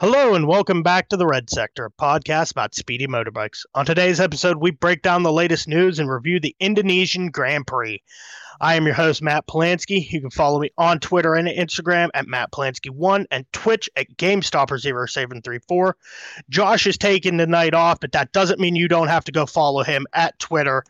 Hello and welcome back to the Red Sector, a podcast about speedy motorbikes. On today's episode, we break down the latest news and review the Indonesian Grand Prix. I am your host, Matt Polanski. You can follow me on Twitter and Instagram at Matt Polanski1 and Twitch at GameStopper0734. Josh is taking the night off, but that doesn't mean you don't have to go follow him at Twitter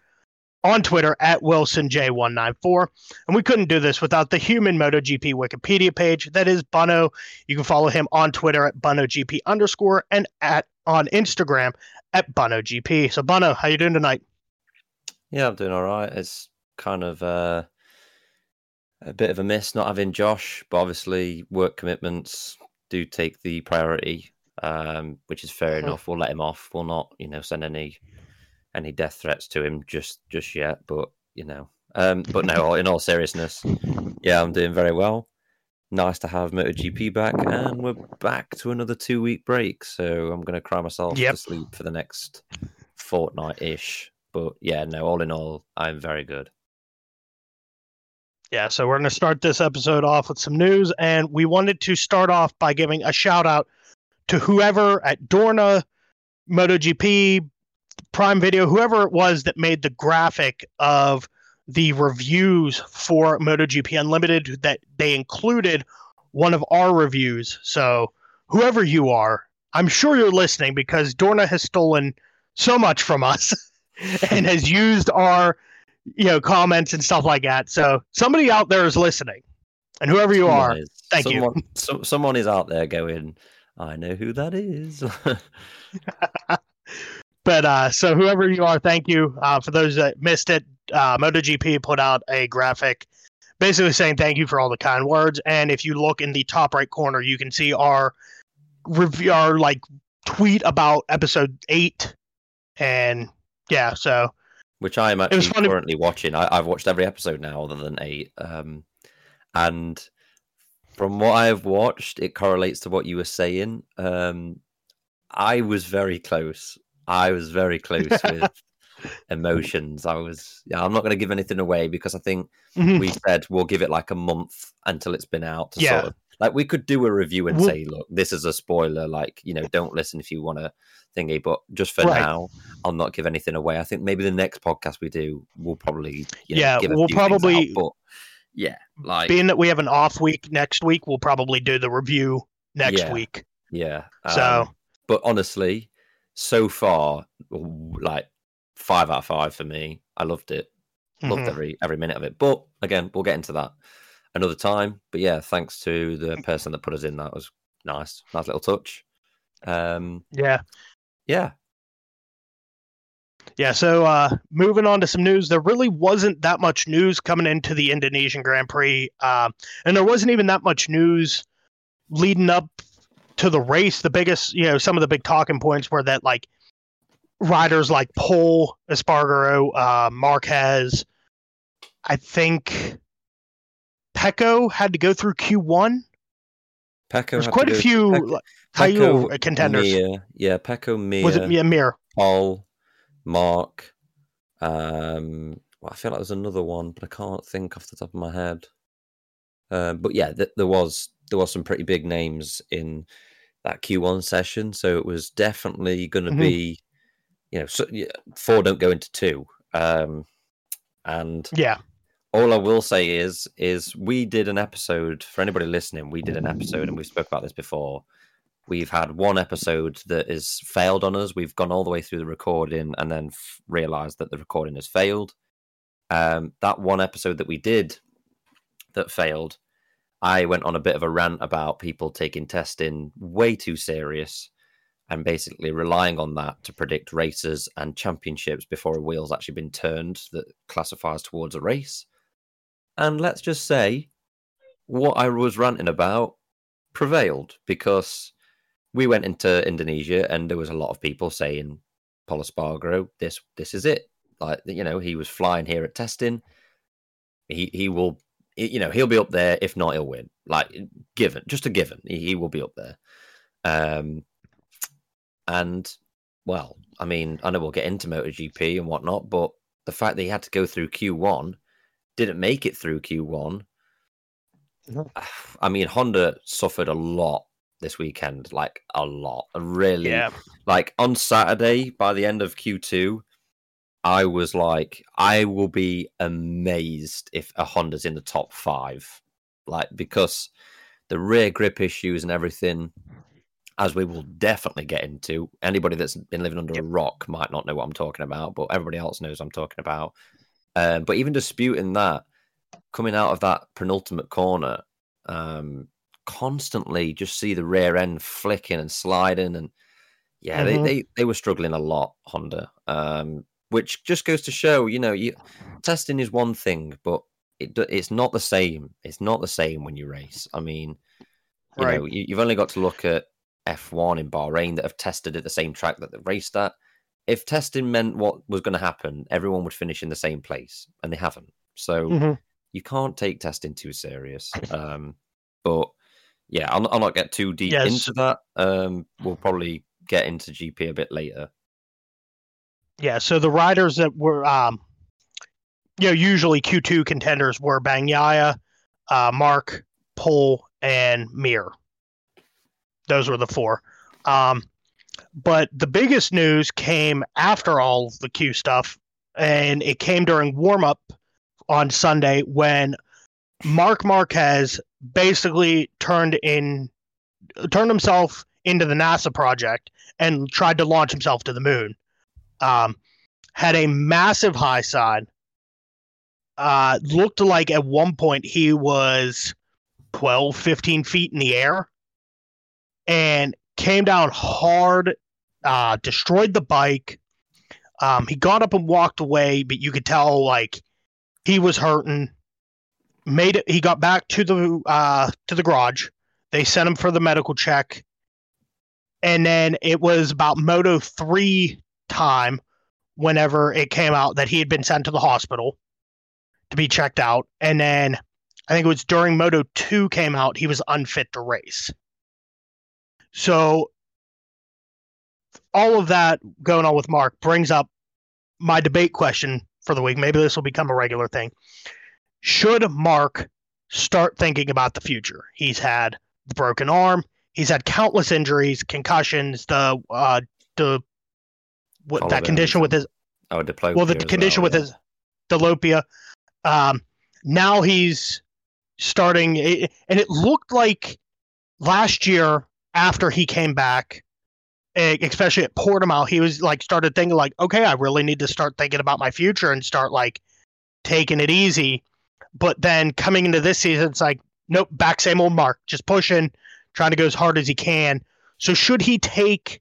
on Twitter at WilsonJ194. And we couldn't do this without the human MotoGP Wikipedia page. That is Bono. You can follow him on Twitter at BunnoGP underscore and at on Instagram at BunnoGP. So Bono, how you doing tonight? Yeah, I'm doing all right. It's kind of uh, a bit of a miss not having Josh, but obviously work commitments do take the priority, um, which is fair mm-hmm. enough. We'll let him off. We'll not, you know, send any any death threats to him just just yet, but you know. Um, but no, in all seriousness, yeah, I'm doing very well. Nice to have MotoGP back, and we're back to another two week break. So I'm going to cry myself yep. to sleep for the next fortnight ish. But yeah, no, all in all, I'm very good. Yeah, so we're going to start this episode off with some news, and we wanted to start off by giving a shout out to whoever at Dorna, MotoGP, Prime Video, whoever it was that made the graphic of the reviews for MotoGP Unlimited, that they included one of our reviews. So, whoever you are, I'm sure you're listening because Dorna has stolen so much from us and has used our you know comments and stuff like that. So, somebody out there is listening. And whoever you someone are, is. thank someone, you. So, someone is out there going, I know who that is. But uh, so whoever you are, thank you. Uh, for those that missed it, uh, MotoGP put out a graphic basically saying thank you for all the kind words. And if you look in the top right corner, you can see our review, our like tweet about episode eight. And yeah, so which I am actually currently watching. I, have watched every episode now, other than eight. Um, and from what I've watched, it correlates to what you were saying. Um, I was very close I was very close with emotions. I was, yeah, I'm not going to give anything away because I think mm-hmm. we said we'll give it like a month until it's been out. To yeah. Sort of, like we could do a review and say, look, this is a spoiler. Like, you know, don't listen if you want to thingy. But just for right. now, I'll not give anything away. I think maybe the next podcast we do, we'll probably, you know, yeah, we'll probably, out, but yeah, like being that we have an off week next week, we'll probably do the review next yeah, week. Yeah. So, um, but honestly, so far, like five out of five for me. I loved it. Loved mm-hmm. every every minute of it. But again, we'll get into that another time. But yeah, thanks to the mm. person that put us in. That was nice, nice little touch. Um, yeah, yeah, yeah. So uh, moving on to some news, there really wasn't that much news coming into the Indonesian Grand Prix, uh, and there wasn't even that much news leading up to the race, the biggest, you know, some of the big talking points were that like riders like Pol Espargaro, uh, Marquez, I think Pecco had to go through Q1. Pecco There's quite a few Pecco, contenders. Mir, yeah, Pecco, Mir. Was it yeah, Mir? Pol, Marc. Um, well, I feel like there's another one, but I can't think off the top of my head. Uh, but yeah, th- there was there was some pretty big names in that Q1 session. So it was definitely going to mm-hmm. be, you know, so, yeah, four don't go into two. Um, and yeah, all I will say is, is we did an episode for anybody listening. We did an episode, and we spoke about this before. We've had one episode that has failed on us. We've gone all the way through the recording and then f- realized that the recording has failed. Um, that one episode that we did that failed I went on a bit of a rant about people taking testing way too serious and basically relying on that to predict races and championships before a wheel's actually been turned that classifies towards a race. And let's just say what I was ranting about prevailed because we went into Indonesia and there was a lot of people saying Pol Espargaro, this this is it. Like you know, he was flying here at testing. He he will you know, he'll be up there. If not, he'll win. Like given, just a given, he, he will be up there. Um, and well, I mean, I know we'll get into MotoGP and whatnot, but the fact that he had to go through Q1, didn't make it through Q1. I mean, Honda suffered a lot this weekend, like a lot. Really, Yeah. like on Saturday, by the end of Q2, I was like, I will be amazed if a Honda's in the top five. Like, because the rear grip issues and everything, as we will definitely get into, anybody that's been living under a rock might not know what I'm talking about, but everybody else knows I'm talking about. Um, but even disputing that, coming out of that penultimate corner, um, constantly just see the rear end flicking and sliding and yeah, Mhm. they, they they were struggling a lot, Honda. Um, which just goes to show, you know, you testing is one thing, but it it's not the same. It's not the same when you race. I mean, you Right. know, you, you've only got to look at F1 in Bahrain that have tested at the same track that they raced at. If testing meant what was going to happen, everyone would finish in the same place, and they haven't. So Mhm. you can't take testing too serious. Um, but yeah, I'll, I'll not get too deep Yes. into that. Um, we'll probably get into GP a bit later. Yeah, so the riders that were, um, you know, usually Q2 contenders were Bagnaia, uh, Mark, Pol, and Mir. Those were the four. Um, but the biggest news came after all the Q stuff, and it came during warm up on Sunday when Mark Marquez basically turned in turned himself into the NASA project and tried to launch himself to the moon. Um, had a massive high side. Uh, looked like at one point he was 12, 15 feet in the air and came down hard, uh, destroyed the bike. Um, he got up and walked away, but you could tell like he was hurting. Made it. He got back to the uh, to the garage. They sent him for the medical check, and then it was about Moto three time whenever it came out that he had been sent to the hospital to be checked out, and then I think it was during Moto two came out he was unfit to race. So all of that going on with Mark brings up my debate question for the week. Maybe this will become a regular thing. Should Mark start thinking about the future? He's had the broken arm. He's had countless injuries, concussions, the uh, the what that condition with his Oh, diplopia. well, the condition well, with yeah. his diplopia. Um, now he's starting, and it looked like last year after he came back, especially at Portimao, he was like started thinking like, okay, I really need to start thinking about my future and start like taking it easy. But then coming into this season, it's like, nope, back same old Mark, just pushing, trying to go as hard as he can. So should he take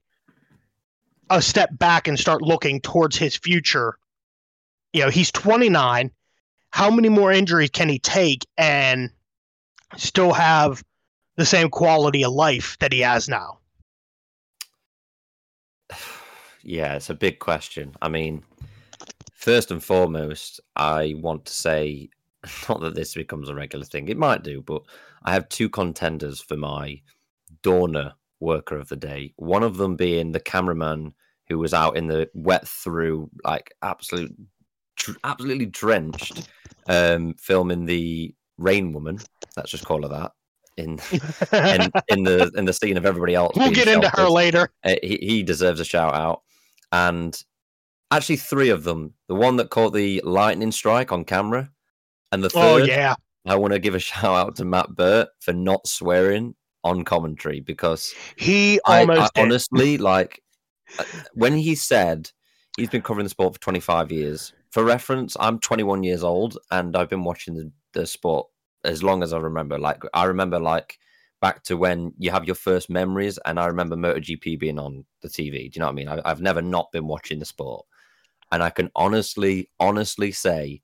a step back and start looking towards his future? You know, he's 29. How many more injuries can he take and still have the same quality of life that he has now? Yeah, it's a big question. I mean, first and foremost, I want to say not that this becomes a regular thing. It might do, but I have two contenders for my Dorna worker of the day. One of them being the cameraman who was out in the wet through, like absolute, absolutely drenched, um, filming the Rain Woman. Let's just call her that. In in, in the in the scene of everybody else. we'll get into her later. Uh, he, he deserves a shout out. And actually, three of them. The one that caught the lightning strike on camera, and the third. Oh yeah, I want to give a shout out to Matt Birt for not swearing on commentary because he I, almost I honestly like uh, when he said he's been covering the sport for 25 years. For reference, I'm 21 years old and I've been watching the, the sport as long as I remember. Like I remember like back to when you have your first memories, and I remember MotoGP being on the TV. Do you know what I mean? I, I've never not been watching the sport, and I can honestly, honestly say,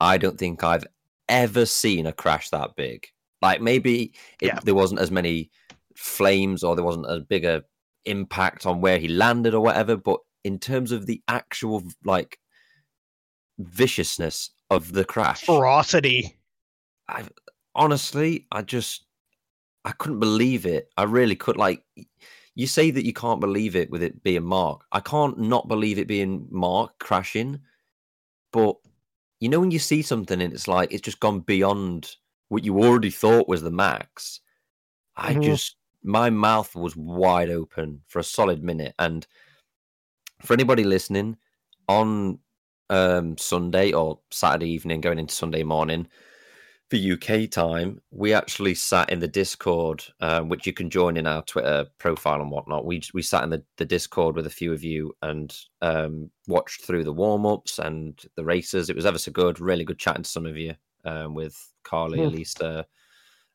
I don't think I've ever seen a crash that big. Like maybe it, Yeah. there wasn't as many flames, or there wasn't as big a bigger impact on where he landed, or whatever. But in terms of the actual like viciousness of the crash, ferocity. I honestly, I just, I couldn't believe it. I really could. Like, you say that you can't believe it with it being Mark. I can't not believe it being Mark crashing. But you know, when you see something and it's like it's just gone beyond what you already thought was the max. I Mhm. just, my mouth was wide open for a solid minute. And for anybody listening, on um, Sunday or Saturday evening, going into Sunday morning for UK time, we actually sat in the Discord, um, which you can join in our Twitter profile and whatnot. We we sat in the, the Discord with a few of you and um, watched through the warm ups and the races. It was ever so good. Really good chatting to some of you um, with Carly, mm. Elisa,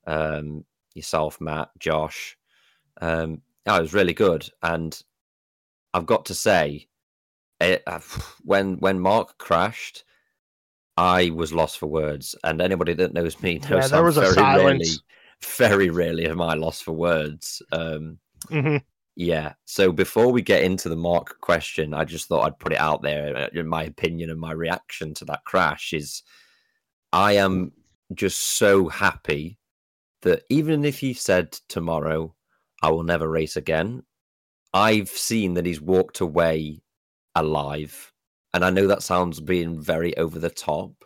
um, yourself, Matt, Josh. Um, oh, it was really good, and I've got to say, it, uh, when when Mark crashed, I was lost for words. And anybody that knows me knows yeah, there was very a silence. rarely, very rarely am I lost for words. Um, mm-hmm. Yeah. So before we get into the Mark question, I just thought I'd put it out there. Uh, in my opinion and my reaction to that crash is, I am just so happy that even if he said tomorrow, I will never race again, I've seen that he's walked away alive. And I know that sounds being very over the top,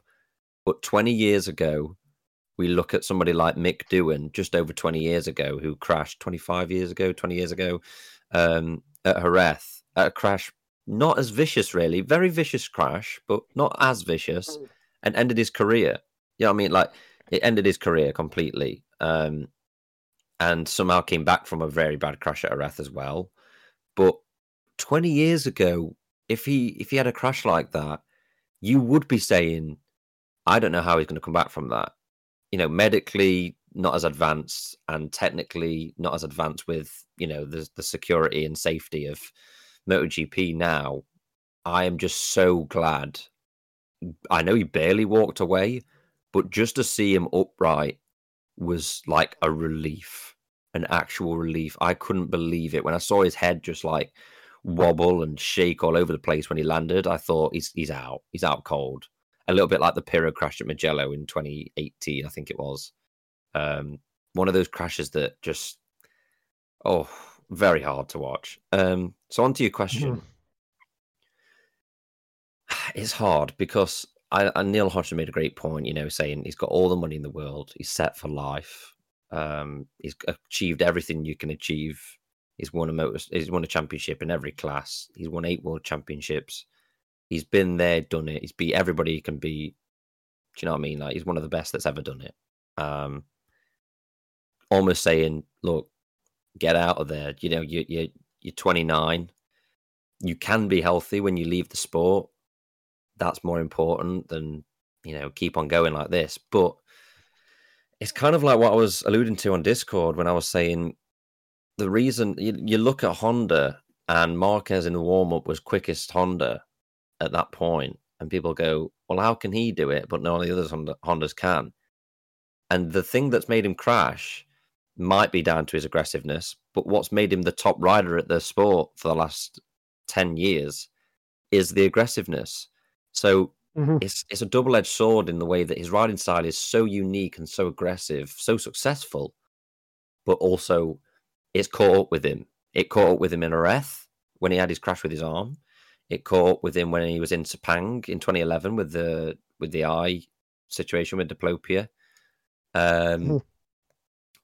but 20 years ago, we look at somebody like Mick Doohan, just over 20 years ago, who crashed 25 years ago, 20 years ago um, at Jerez, at a crash not as vicious, really, very vicious crash, but not as vicious, mm. And ended his career. You know what I mean? Like, it ended his career completely. Um, and somehow came back from a very bad crash at Jerez as well. But 20 years ago, if he if he had a crash like that, you would be saying, I don't know how he's going to come back from that. You know, medically not as advanced and technically not as advanced with, you know, the the security and safety of MotoGP now. I am just so glad. I know he barely walked away, but just to see him upright was like a relief, an actual relief. I couldn't believe it when I saw his head just like wobble and shake all over the place when he landed. I thought he's he's out. He's out cold. A little bit like the Pirro crash at Mugello in 2018, I think it was. Um, one of those crashes that just oh, very hard to watch. Um, so on to your question. Mm-hmm. It's hard because I, and Neil Hodgson made a great point, you know, saying he's got all the money in the world, he's set for life, um, he's achieved everything you can achieve. He's won a motor, he's won a championship in every class. He's won eight world championships. He's been there, done it. He's beat everybody he can beat. Do you know what I mean? Like he's one of the best that's ever done it. Um, almost saying, look, get out of there. You know, you you you're 29. You can be healthy when you leave the sport that's more important than you know keep on going like this. But it's kind of like what I was alluding to on Discord when I was saying the reason you, you look at Honda and Marquez in the warm up was quickest Honda at that point, and people go, "Well, how can he do it?" But none of the others Honda, Hondas can. And the thing that's made him crash might be down to his aggressiveness, but what's made him the top rider at the sport for the last ten years is the aggressiveness. So mm-hmm. it's it's a double edged sword in the way that his riding style is so unique and so aggressive, so successful, but also it's caught up with him. It caught up with him in Jerez when he had his crash with his arm. It caught up with him when he was in Sepang in 2011 with the with the eye situation with diplopia. Um, mm.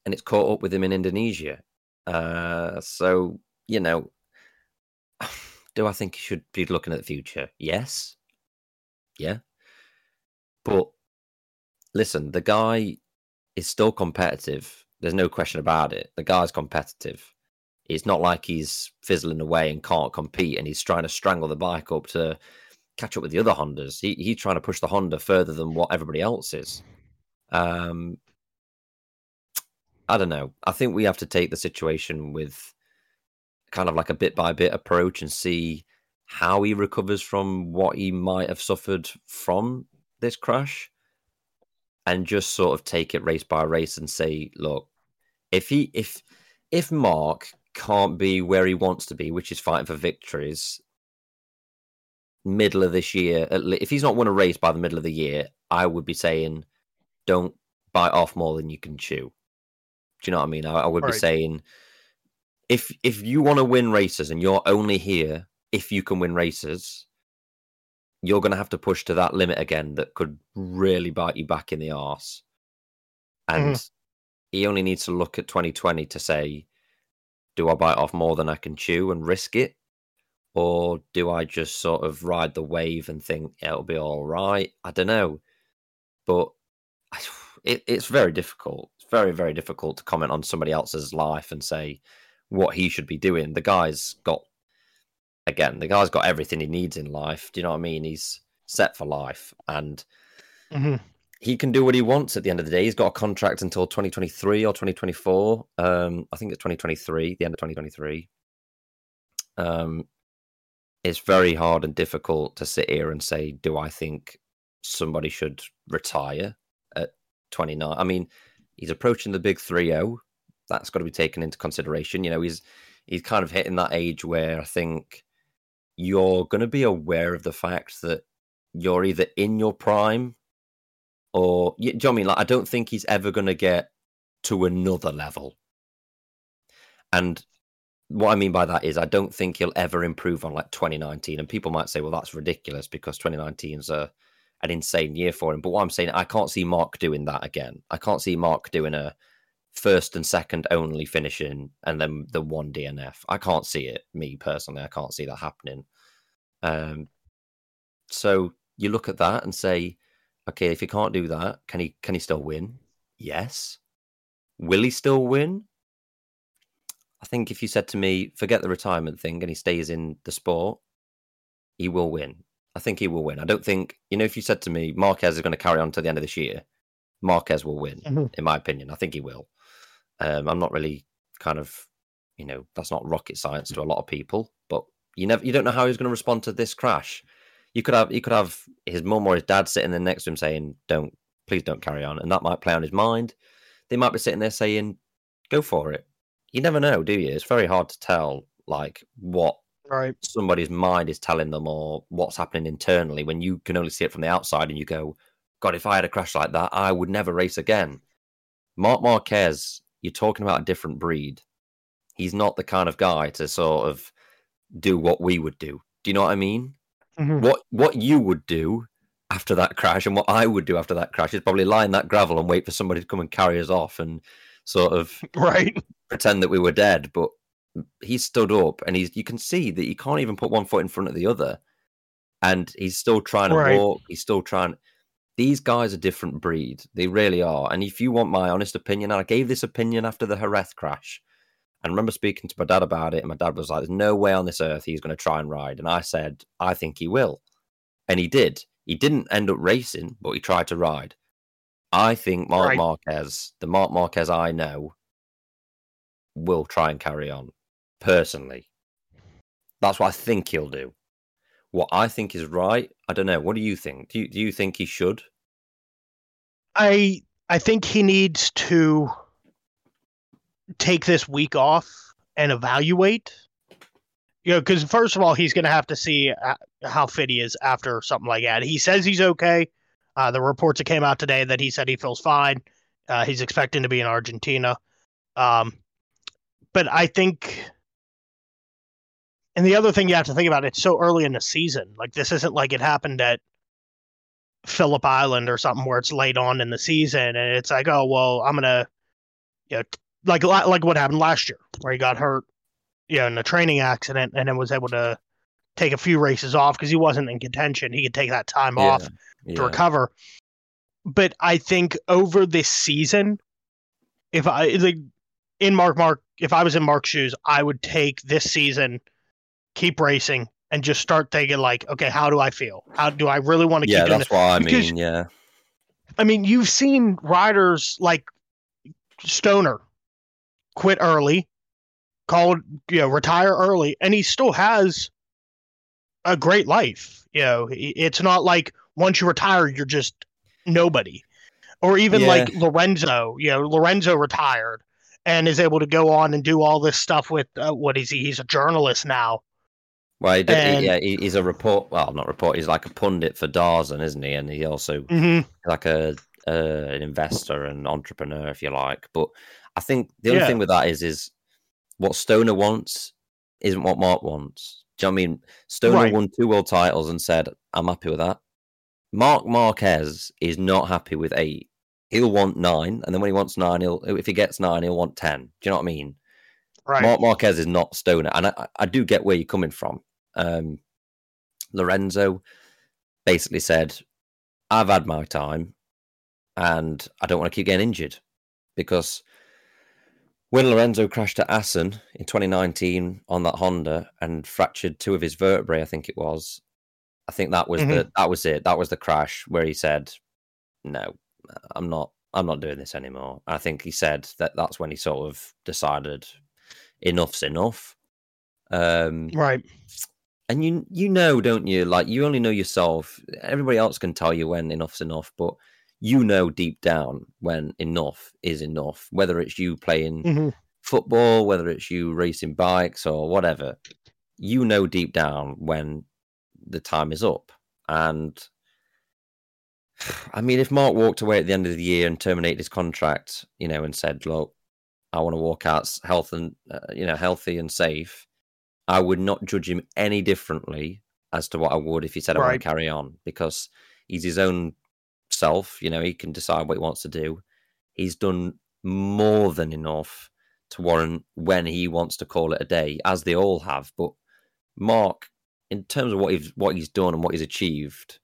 and it's caught up with him in Indonesia. Uh, so you know, do I think he should be looking at the future? Yes, yeah. But listen, the guy is still competitive. There's no question about it. The guy's competitive. It's not like he's fizzling away and can't compete and he's trying to strangle the bike up to catch up with the other Hondas. He, he's trying to push the Honda further than what everybody else is. Um, I don't know. I think we have to take the situation with kind of like a bit by bit approach and see how he recovers from what he might have suffered from this crash and just sort of take it race by race and say look if he if if mark can't be where he wants to be which is fighting for victories middle of this year if he's not won a race by the middle of the year i would be saying don't bite off more than you can chew. Do you know what i mean? I, I would be saying if if you want to win races and you're only here if you can win races, you're going to have to push to that limit again that could really bite you back in the arse. And mm. he only needs to look at 2020 to say, do I bite off more than I can chew and risk it? Or do I just sort of ride the wave and think it'll be all right? I don't know. But it, it's very difficult. It's very, very difficult to comment on somebody else's life and say what he should be doing. The guy's got, again, the guy's got everything he needs in life. Do you know what I mean? He's set for life. And hmm he can do what he wants at the end of the day. He's got a contract until 2023 or 2024. Um, I think it's 2023, the end of 2023. Um, it's very hard and difficult to sit here and say, do I think somebody should retire at 29? I mean, he's approaching the big 3 0. That's got to be taken into consideration. You know, he's he's kind of hitting that age where I think you're going to be aware of the fact that you're either in your prime or you, do you know I mean? Like, I don't think he's ever going to get to another level. And what I mean by that is, I don't think he'll ever improve on like 2019. And people might say, well, that's ridiculous because 2019 is a an insane year for him. But what I'm saying, I can't see Mark doing that again. I can't see Mark doing a first and second only finishing and then the one DNF. I can't see it. Me personally, I can't see that happening. Um, so you look at that and say, okay, if he can't do that, can he can he still win? Yes. Will he still win? I think if you said to me, forget the retirement thing and he stays in the sport, he will win. I think he will win. I don't think, you know, if you said to me, Marquez is going to carry on to the end of this year, Marquez will win, in my opinion. I think he will. Um, I'm not really kind of, you know, that's not rocket science to a lot of people, but you never, you don't know how he's going to respond to this crash. You could have, you could have his mum or his dad sitting there next to him saying, "Don't, please don't carry on," and that might play on his mind. They might be sitting there saying, "Go for it." You never know, do you? It's very hard to tell, like what Right. somebody's mind is telling them or what's happening internally when you can only see it from the outside and you go, God, if I had a crash like that, I would never race again. Mark Marquez, you're talking about a different breed. He's not the kind of guy to sort of do what we would do. Do you know what I mean? Mhm. What what you would do after that crash and what I would do after that crash is probably lie in that gravel and wait for somebody to come and carry us off and sort of Right. pretend that we were dead, but he stood up and he's you can see that he can't even put one foot in front of the other. And he's still trying to Right. walk, he's still trying these guys are different breed. They really are. And if you want my honest opinion, and I gave this opinion after the Jerez crash. And I remember speaking to my dad about it, and my dad was like, There's no way on this earth he's going to try and ride. And I said, I think he will. And he did. He didn't end up racing, but he tried to ride. I think Mark Right. Marquez, the Mark Marquez I know, will try and carry on. Personally, that's what I think he'll do. What I think is right, I don't know. What do you think? Do you, do you think he should? I I think he needs to take this week off and evaluate. You know, because first of all, he's going to have to see uh, how fit he is after something like that. He says he's okay. Uh, the reports that came out today that he said he feels fine. Uh, he's expecting to be in Argentina. Um, but I think, and the other thing you have to think about, it's so early in the season. Like this isn't like it happened at Phillip Island or something where it's late on in the season, and it's like, oh well, I'm gonna, you know, like like what happened last year where he got hurt, you know, in a training accident, and then was able to take a few races off because he wasn't in contention. He could take that time off to Yeah. recover. But I think over this season, if I like in Mark Mark, if I was in Mark's shoes, I would take this season, keep racing, and just start thinking like, okay, how do I feel? How do I really want to Yeah, keep doing that's what I because- mean. Yeah. I mean, you've seen riders like Stoner quit early, called you know retire early, and he still has a great life. You know, it's not like once you retire, you're just nobody. Or even Yeah. like Lorenzo, you know, Lorenzo retired and is able to go on and do all this stuff with uh, what is he? He's a journalist now. Well, he did, he- yeah, he, he's a report. Well, not report. He's like a pundit for DAZN, isn't he? And he also hmm like a uh, an investor and entrepreneur, if you like. But I think the only Yeah. thing with that is is what Stoner wants isn't what Mark wants. Do you know what I mean? Stoner Right. won two world titles and said, "I'm happy with that." Mark Marquez is not happy with eight. He'll want nine, and then when he wants nine, he'll if he gets nine, he'll want ten. Do you know what I mean? Right. Mark Marquez is not Stoner, and I, I do get where you're coming from. Um, Lorenzo basically said, "I've had my time, and I don't want to keep getting injured because when Lorenzo crashed at Assen in 2019 on that Honda and fractured two of his vertebrae, I think it was. I think that was Mhm. the that was it. That was the crash where he said, "No, I'm not. I'm not doing this anymore." I think he said that that's when he sort of decided enough's enough. Um, Right. And you you know, don't you? Like you only know yourself. Everybody else can tell you when enough's enough, but you know deep down when enough is enough. Whether it's you playing Mhm. football, whether it's you racing bikes or whatever, you know deep down when the time is up. And I mean, if Mark walked away at the end of the year and terminated his contract, you know, and said, "Look, I want to walk out health and uh, you know healthy and safe," I would not judge him any differently as to what I would if he said I want to carry on because he's his own self. You know, he can decide what he wants to do. He's done more than enough to warrant when he wants to call it a day, as they all have. But Mark, in terms of what he's what he's done and what he's achieved,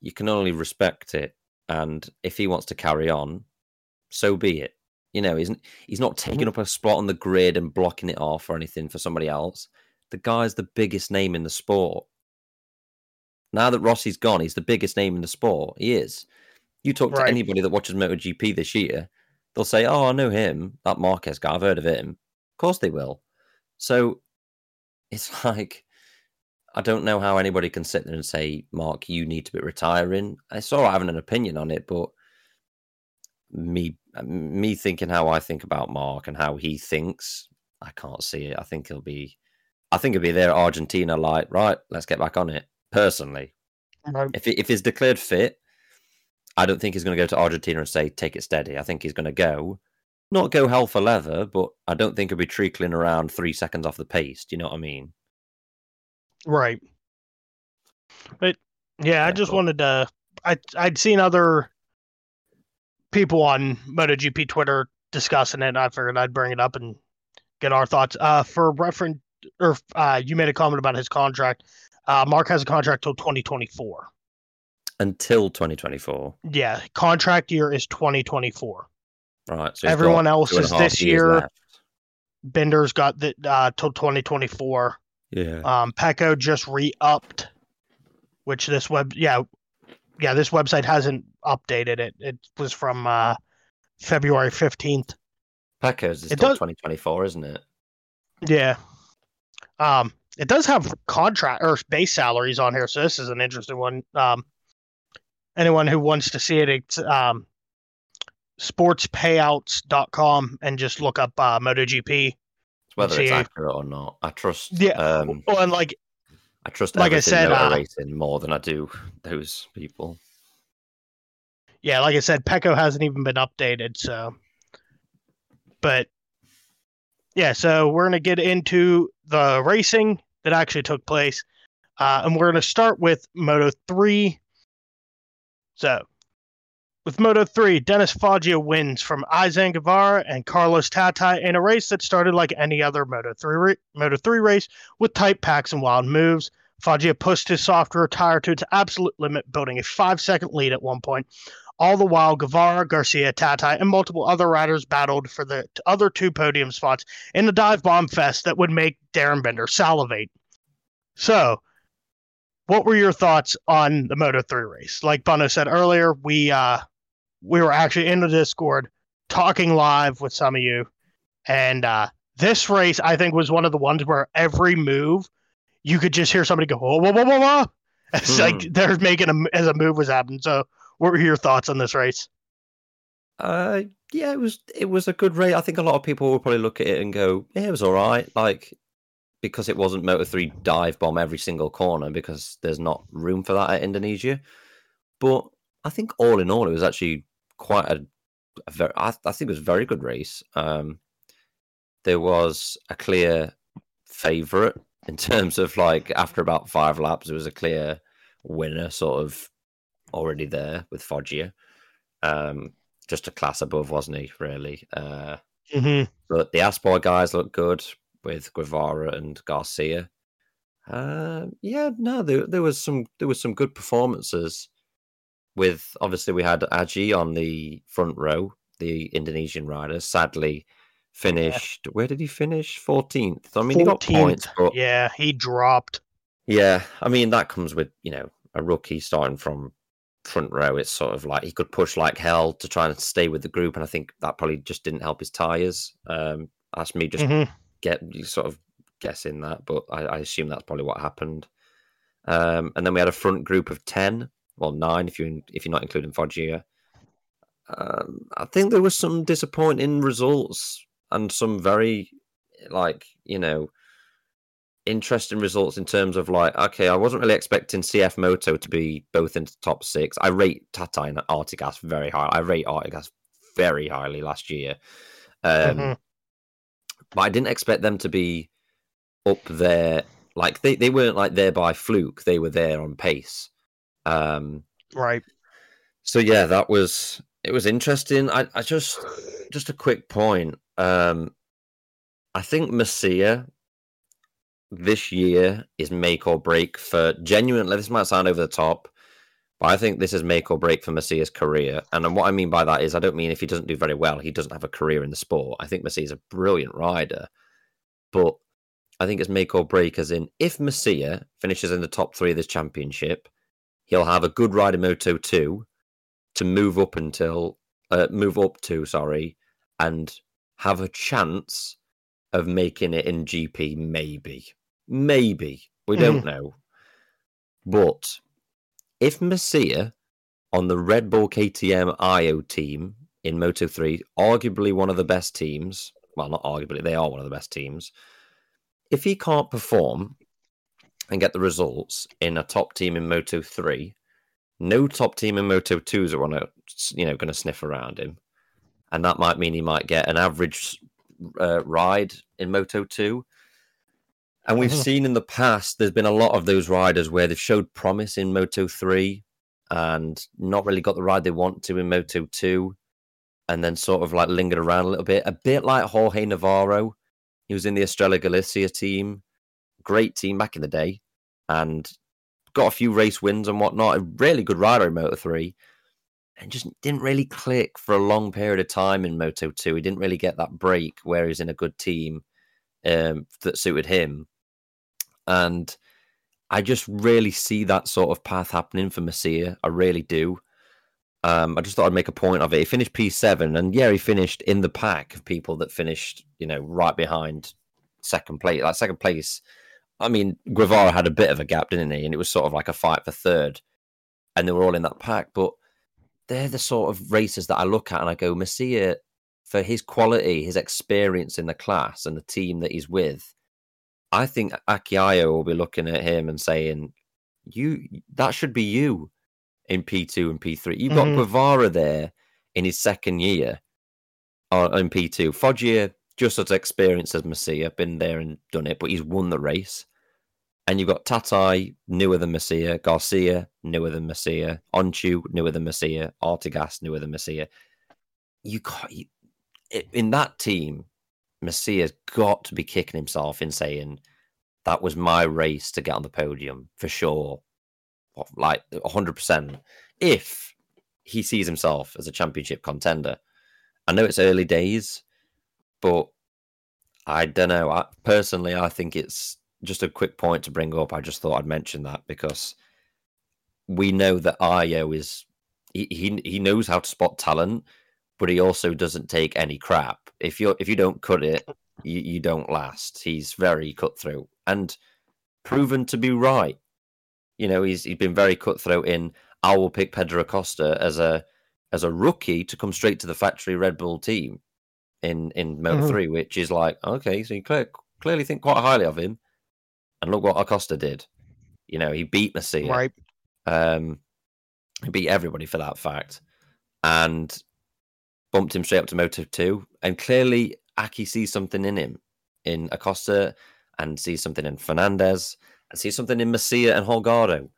you can only respect it. And if he wants to carry on, so be it. You know, he's he's not mm-hmm. taking up a spot on the grid and blocking it off or anything for somebody else. The guy's the biggest name in the sport. Now that Rossi's gone, he's the biggest name in the sport. He is. You talk to anybody that watches MotoGP this year, they'll say, "Oh, I know him, that Marquez guy. I've heard of him." Of course they will. So it's like I don't know how anybody can sit there and say, "Mark, you need to be retiring." It's all right having an opinion on it, but me, me thinking how I think about Mark and how he thinks, I can't see it. I think he'll be, I think he'll be there Argentina. Like, right, let's get back on it. Personally, if he, if he's declared fit, I don't think he's going to go to Argentina and say take it steady. I think he's going to go, not go hell for leather, but I don't think he'll be treacling around three seconds off the pace. Do you know what I mean? Right. But yeah, I just wanted to. I I'd seen other people on MotoGP Twitter discussing it. and I figured I'd bring it up and get our thoughts. Uh, for reference, or uh, you made a comment about his contract. Uh, Mark has a contract till 2024. Until 2024, Yeah, contract year is 2024. right? So Everyone else two and a is this year. left. Binder's got the uh, till 2024. Yeah. Um, Pecco just re-upped, which this web, yeah, yeah, this website hasn't updated it. It was from uh, February 15th. Pecco's is It still does- 2024, isn't it? Yeah. Um, it does have contract or base salaries on here, so this is an interesting one. Um, anyone who wants to see it, it's um, sportspayouts.com and just look up uh, MotoGP. Whether it's accurate or not, I trust. Yeah. Um, Oh, and like I trust like I said, uh, racing more than I do those people. yeah, like I said, Pecco hasn't even been updated, so but yeah, so we're gonna get into the racing that actually took place. Uh, and we're gonna start with Moto three. So with Moto 3, Dennis Foggia wins from Izan Guevara and Carlos Tatay in a race that started like any other Moto 3 ra- Moto 3 race with tight packs and wild moves. Foggia pushed his software tire to its absolute limit, building a five second lead at one point. All the while, Guevara, Garcia, Tatay, and multiple other riders battled for the other two podium spots in a dive bomb fest that would make Darryn Binder salivate. So, what were your thoughts on the Moto 3 race? Like Bono said earlier, we uh, we were actually in the Discord talking live with some of you, and uh, this race I think was one of the ones where every move you could just hear somebody go whoa whoa whoa whoa whoa. It's Hmm. like they're making a as a move was happening. So, what were your thoughts on this race? Uh, yeah, it was it was a good race. I think a lot of people will probably look at it and go, "Yeah, it was all right." Like because it wasn't Moto Three dive bomb every single corner because there's not room for that at Indonesia. But I think all in all, it was actually quite a, a very. I, I think it was a very good race. Um, there was a clear favorite in terms of like after about five laps, it was a clear winner sort of already there with Foggia. Um, just a class above, wasn't he? Really. Uh, Mm-hmm. But the Aspar guys look good with Guevara and Garcia. Uh, yeah, no, there, there was some there was some good performances. With obviously we had Aji on the front row, the Indonesian rider. Sadly, finished. Yeah. Where did he finish? Fourteenth. I mean, 14th. he got points, but yeah, he dropped. Yeah, I mean that comes with you know a rookie starting from front row. It's sort of like he could push like hell to try and stay with the group, and I think that probably just didn't help his tires. Um, that's me just mm-hmm. get sort of guessing that, but I, I, assume that's probably what happened. Um, and then we had a front group of ten, well nine if you if you're not including Foggia. Um, I think there was some disappointing results and some very like you know interesting results in terms of like okay i wasn't really expecting cf moto to be both in the top six. I rate Tatay and artigas very high. I rate artigas very highly last year. Um, mm-hmm. but i didn't expect them to be up there. Like they, they weren't like there by fluke. They were there on pace. Um, right. so yeah that was it was interesting. I, I just just a quick point. Um, I think Masia this year is make or break for genuinely. This might sound over the top, but I think this is make or break for Masia's career. And what I mean by that is, I don't mean if he doesn't do very well, he doesn't have a career in the sport. I think Masia is a brilliant rider, but I think it's make or break. As in, if Masia finishes in the top three of this championship, he'll have a good ride in Moto two to move up until uh, move up to sorry, and have a chance of making it in GP, maybe. Maybe. We don't know. But if Masia on the Red Bull KTM Ajo team in Moto 3, arguably one of the best teams, well, not arguably, they are one of the best teams. If he can't perform and get the results in a top team in Moto 3, no top team in Moto 2s are on a, you know, going to sniff around him and that might mean he might get an average uh, ride in Moto 2. And we've mm-hmm. seen in the past, there's been a lot of those riders where they've showed promise in Moto 3 and not really got the ride they want to in Moto 2, and then sort of like lingered around a little bit. A bit like Jorge Navarro. He was in the Estrella Galicia team, great team back in the day, and got a few race wins and whatnot. A really good rider in Moto 3 and just didn't really click for a long period of time in Moto 2. He didn't really get that break where he's in a good team um, that suited him. And I just really see that sort of path happening for Masia. I really do. Um, I just thought I'd make a point of it. He finished P7, and yeah, he finished in the pack of people that finished, you know, right behind second place. Like second place, I mean, Guevara had a bit of a gap, didn't he? And it was sort of like a fight for third, and they were all in that pack. But they're the sort of racers that I look at and I go, Masia, for his quality, his experience in the class and the team that he's with, I think Aki Ajo will be looking at him and saying, "You, that should be you in P two and P three. You've got mm-hmm. Guevara there in his second year uh, in P two. Foggia just as experienced as Masia, been there and done it, but he's won the race. And you've got Tatay, newer than Masia, Garcia, newer than Masia, Öncü, newer than Masia, Artigas, newer than Masia. You got you, in that team, Masia's got to be kicking himself in saying that was my race to get on the podium for sure, like hundred percent. If he sees himself as a championship contender, I know it's early days, but I don't know. I, personally, I think it's just a quick point to bring up. I just thought I'd mention that because we know that Ajo is he, he he knows how to spot talent, but he also doesn't take any crap. If you if you don't cut it, you, you don't last. He's very cutthroat and proven to be right. You know, he's he's been very cutthroat in. I will pick Pedro Acosta as a as a rookie to come straight to the factory Red Bull team in in Moto mm-hmm. three, which is like okay, so you clear, clearly think quite highly of him. And look what Acosta did. You know, he beat Masia. Right. Um, he beat everybody for that fact. And bumped him straight up to Moto 2. And clearly, Aki sees something in him, in Acosta, and sees something in Fernandez, and sees something in Masia and Holgado.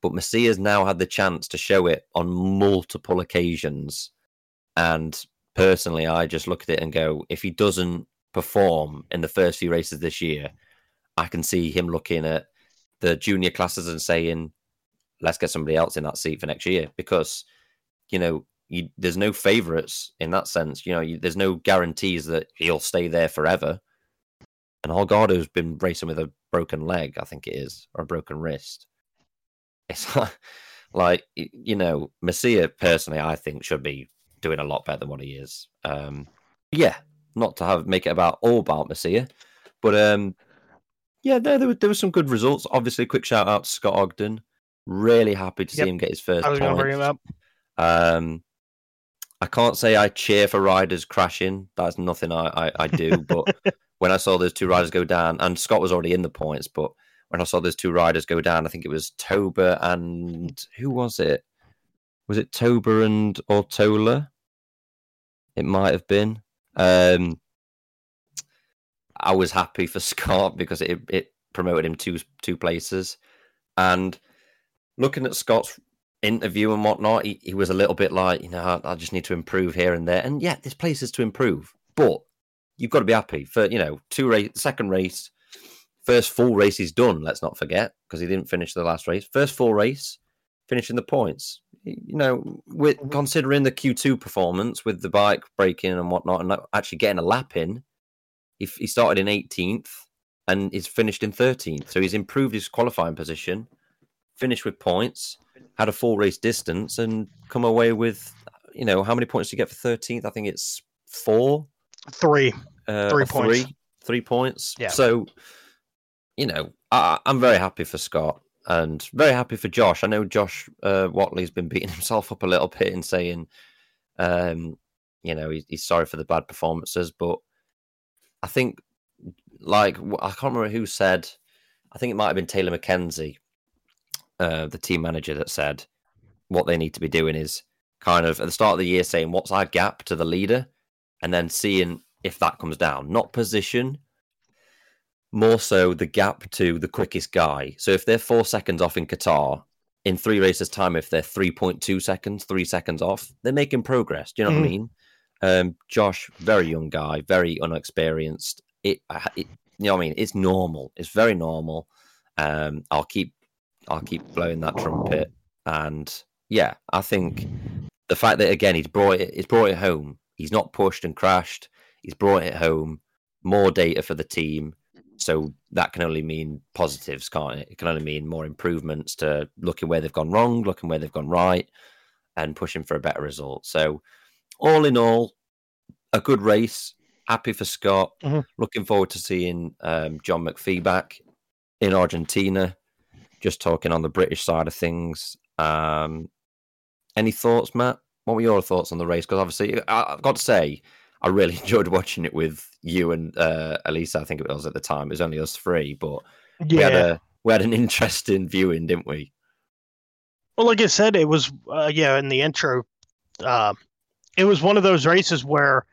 But Masia's now had the chance to show it on multiple occasions. And personally, I just look at it and go, if he doesn't perform in the first few races this year, I can see him looking at the junior classes and saying, let's get somebody else in that seat for next year because, you know, you, there's no favourites in that sense. You know, you, there's no guarantees that he'll stay there forever. And Holgado's been racing with a broken leg, I think it is, or a broken wrist. It's like, like you know, Masia personally, I think should be doing a lot better than what he is. Um, yeah, not to have make it about all about Masia, but um, yeah, there there were, there were some good results. Obviously, quick shout out to Scott Ogden. Really happy to yep. see him get his first. I was going to bring him up. Um, I can't say I cheer for riders crashing. That's nothing I, I, I do. but when I saw those two riders go down, and Scott was already in the points, but when I saw those two riders go down, I think it was Toba and who was it? Was it Toba and Ortola? It might have been. Um, I was happy for Scott because it, it promoted him two two places. And looking at Scott's interview and whatnot, he, he was a little bit like, you know, I, I, just need to improve here and there. And yeah, there's places to improve, but you've got to be happy for you know two race, second race, first full race he's done. Let's not forget because he didn't finish the last race. First full race, finishing the points. You know, with mm-hmm. considering the Q2 performance with the bike breaking and whatnot, and actually getting a lap in, he, he started in 18th and he's finished in 13th. So he's improved his qualifying position, finished with points, had a full race distance, and come away with, you know, how many points do you get for 13th? I think it's four, three, uh, three points, three, three points. Yeah. So, you know, I, I'm very happy for Scott and very happy for Josh. I know Josh uh, Whatley's been beating himself up a little bit and saying, um, you know, he, he's sorry for the bad performances, but I think, like, I can't remember who said, I think it might have been Taylor Mackenzie, uh, the team manager, that said what they need to be doing is kind of at the start of the year saying, what's our gap to the leader? And then seeing if that comes down, not position, more so the gap to the quickest guy. So if they're four seconds off in Qatar, in three races' time, if they're 3.2 seconds, three seconds off, they're making progress. Do you know mm. what I mm. mean? Um, Josh, very young guy, very unexperienced. It, it, you know, what I mean, it's normal. It's very normal. Um, I'll keep, I'll keep blowing that trumpet. And yeah, I think the fact that again he's brought it, he's brought it home. He's not pushed and crashed. He's brought it home. More data for the team. So that can only mean positives, can't it? It can only mean more improvements to looking where they've gone wrong, looking where they've gone right, and pushing for a better result. So all in all, a good race. Happy for Scott. Mm-hmm. Looking forward to seeing um, John McPhee back in Argentina. Just talking on the British side of things. Um, any thoughts, Matt? What were your thoughts on the race? Because obviously, I've got to say, I really enjoyed watching it with you and uh, Elisa. I think it was at the time. It was only us three, but yeah. we had a we had an interesting viewing, didn't we? Well, like I said, it was uh, yeah in the intro. Uh, it was one of those races where,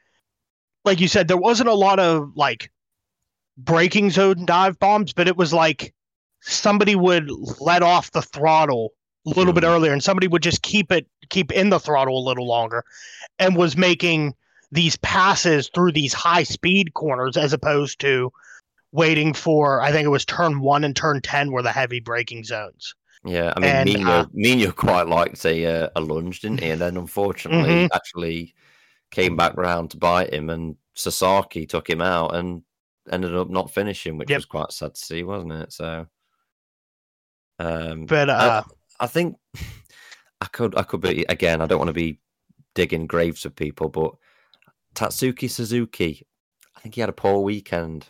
like you said, there wasn't a lot of like breaking zone dive bombs, but it was like somebody would let off the throttle a little mm. bit earlier, and somebody would just keep it keep in the throttle a little longer, and was making these passes through these high speed corners as opposed to waiting for I think it was turn one and turn ten were the heavy braking zones. Yeah, I mean, and, Migno, uh, quite liked a uh, a lunge, didn't he? And then unfortunately, mm-hmm. actually came back round to bite him, and Sasaki took him out and ended up not finishing, which yep. was quite sad to see, wasn't it? So, um, but uh, I, I think I could I could be again. I don't want to be digging graves of people, but Tatsuki Suzuki, I think he had a poor weekend.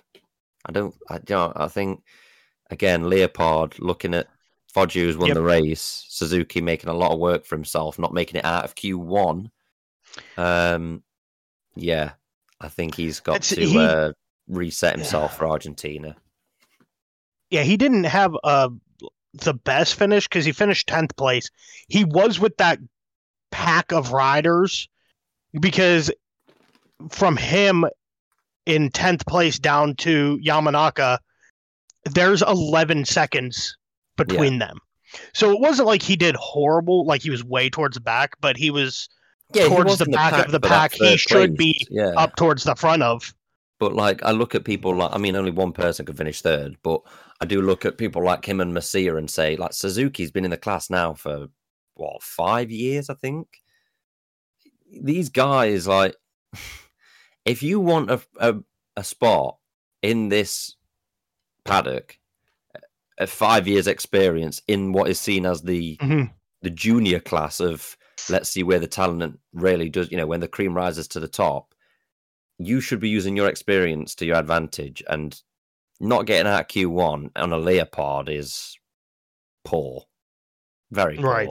I don't, I you know, I think again Leopard looking at Foggia's won yep. the race. Suzuki making a lot of work for himself, not making it out of Q1. Um, yeah, I think he's got it's, to he, uh, reset himself for Argentina. Yeah, he didn't have uh, the best finish because he finished 10th place. He was with that pack of riders because from him in 10th place down to Yamanaka, there's 11 seconds between yeah. them. So it wasn't like he did horrible, like he was way towards the back, but he was yeah, towards the back pack of the pack, he should place. be yeah. up towards the front of. But like, I look at people like, I mean, only one person could finish third, but I do look at people like him and Masia and say, like, Suzuki's been in the class now for what five years, I think. These guys, like, if you want a a, a spot in this paddock, a five years experience in what is seen as the Mhm. the junior class of let's see where the talent really does you know when the cream rises to the top you should be using your experience to your advantage and not getting out q1 on a leopard is poor very poor Right.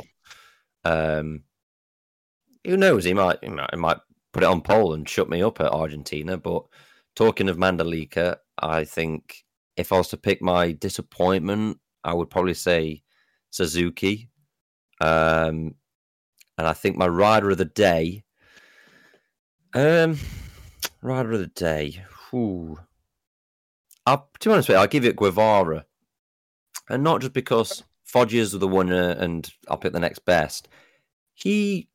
um who knows he might, he might he might put it on pole and shut me up at argentina but talking of mandalika i think if i was to pick my disappointment i would probably say suzuki um, and I think my rider of the day, um, rider of the day, whew. I'll, to be honest with you, I'll give it Guevara, and not just because Foggia's the winner, and I'll pick the next best. He,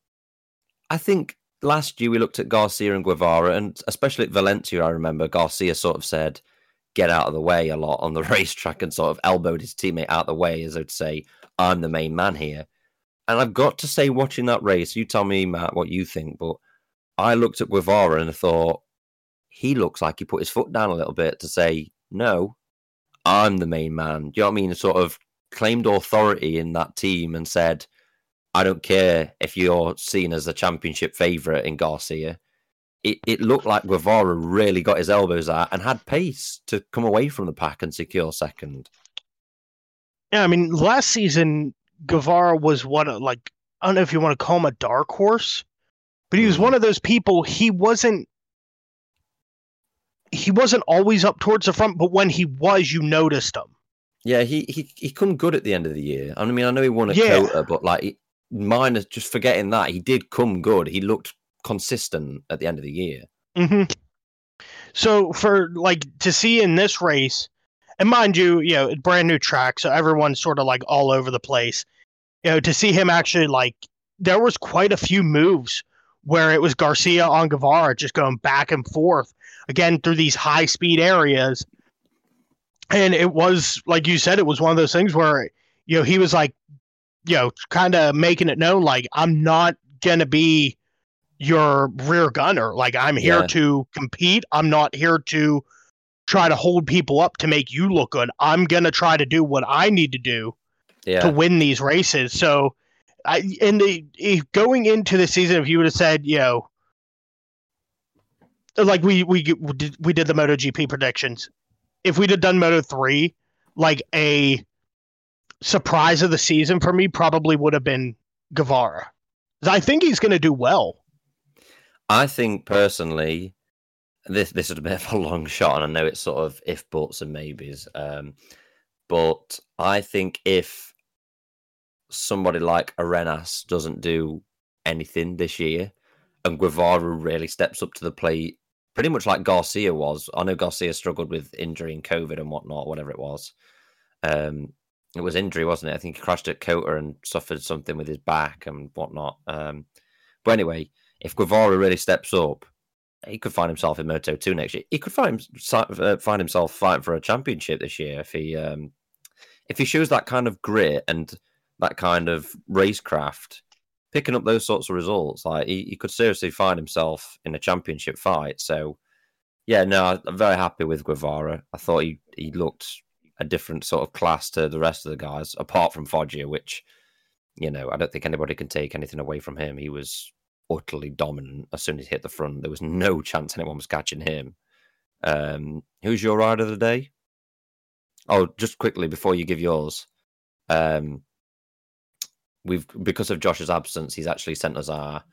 I think last year we looked at Garcia and Guevara, and especially at Valencia, I remember Garcia sort of said, "Get out of the way" a lot on the racetrack, and sort of elbowed his teammate out of the way as to say, "I'm the main man here." And I've got to say, watching that race, you tell me, Matt, what you think, but I looked at Guevara and I thought he looks like he put his foot down a little bit to say, no, I'm the main man. Do you know what I mean? Sort of claimed authority in that team and said, I don't care if you're seen as a championship favourite in Garcia. It, it looked like Guevara really got his elbows out and had pace to come away from the pack and secure second. Yeah, I mean, last season Guevara was one of like I don't know if you want to call him a dark horse, but he was Mhm. one of those people. He wasn't. He wasn't always up towards the front, but when he was, you noticed him. Yeah, he he he come good at the end of the year. I mean, I know he won a Yeah. quota, but like he- minus just forgetting that he did come good. He looked consistent at the end of the year. hmm So for like to see in this race, and mind you, you know, brand new track, so everyone's sort of like all over the place. You know, to see him actually like there was quite a few moves where it was Garcia on Guevara just going back and forth again through these high speed areas. And it was like you said, it was one of those things where you know he was like, you know, kind of making it known like I'm not gonna be your rear gunner. Like I'm here Yeah. to compete. I'm not here to try to hold people up to make you look good. I'm gonna try to do what I need to do to win these races. So, I in the going into the season, if you would have said, you know, like we we we did, we did the MotoGP predictions, if we'd have done Moto three, like a surprise of the season for me probably would have been Guevara. I think he's going to do well. I think personally, this this is a bit of a long shot, and I know it's sort of if buts and maybes. Um, but I think if somebody like Arenas doesn't do anything this year, and Guevara really steps up to the plate, pretty much like Garcia was. I know Garcia struggled with injury and COVID and whatnot, whatever it was. Um, it was injury, wasn't it? I think he crashed at COTA and suffered something with his back and whatnot. Um, but anyway, if Guevara really steps up, he could find himself in Moto 2 next year. He could find uh, find himself fighting for a championship this year if he um, if he shows that kind of grit and that kind of racecraft, picking up those sorts of results. Like he, he could seriously find himself in a championship fight. So yeah, no, I'm very happy with Guevara. I thought he he looked a different sort of class to the rest of the guys, apart from Foggia, which you know I don't think anybody can take anything away from him. He was utterly dominant as soon as he hit the front. There was no chance anyone was catching him. Um, who's your rider of the day? Oh, just quickly before you give yours, um, we've because of Josh's absence, he's actually sent us our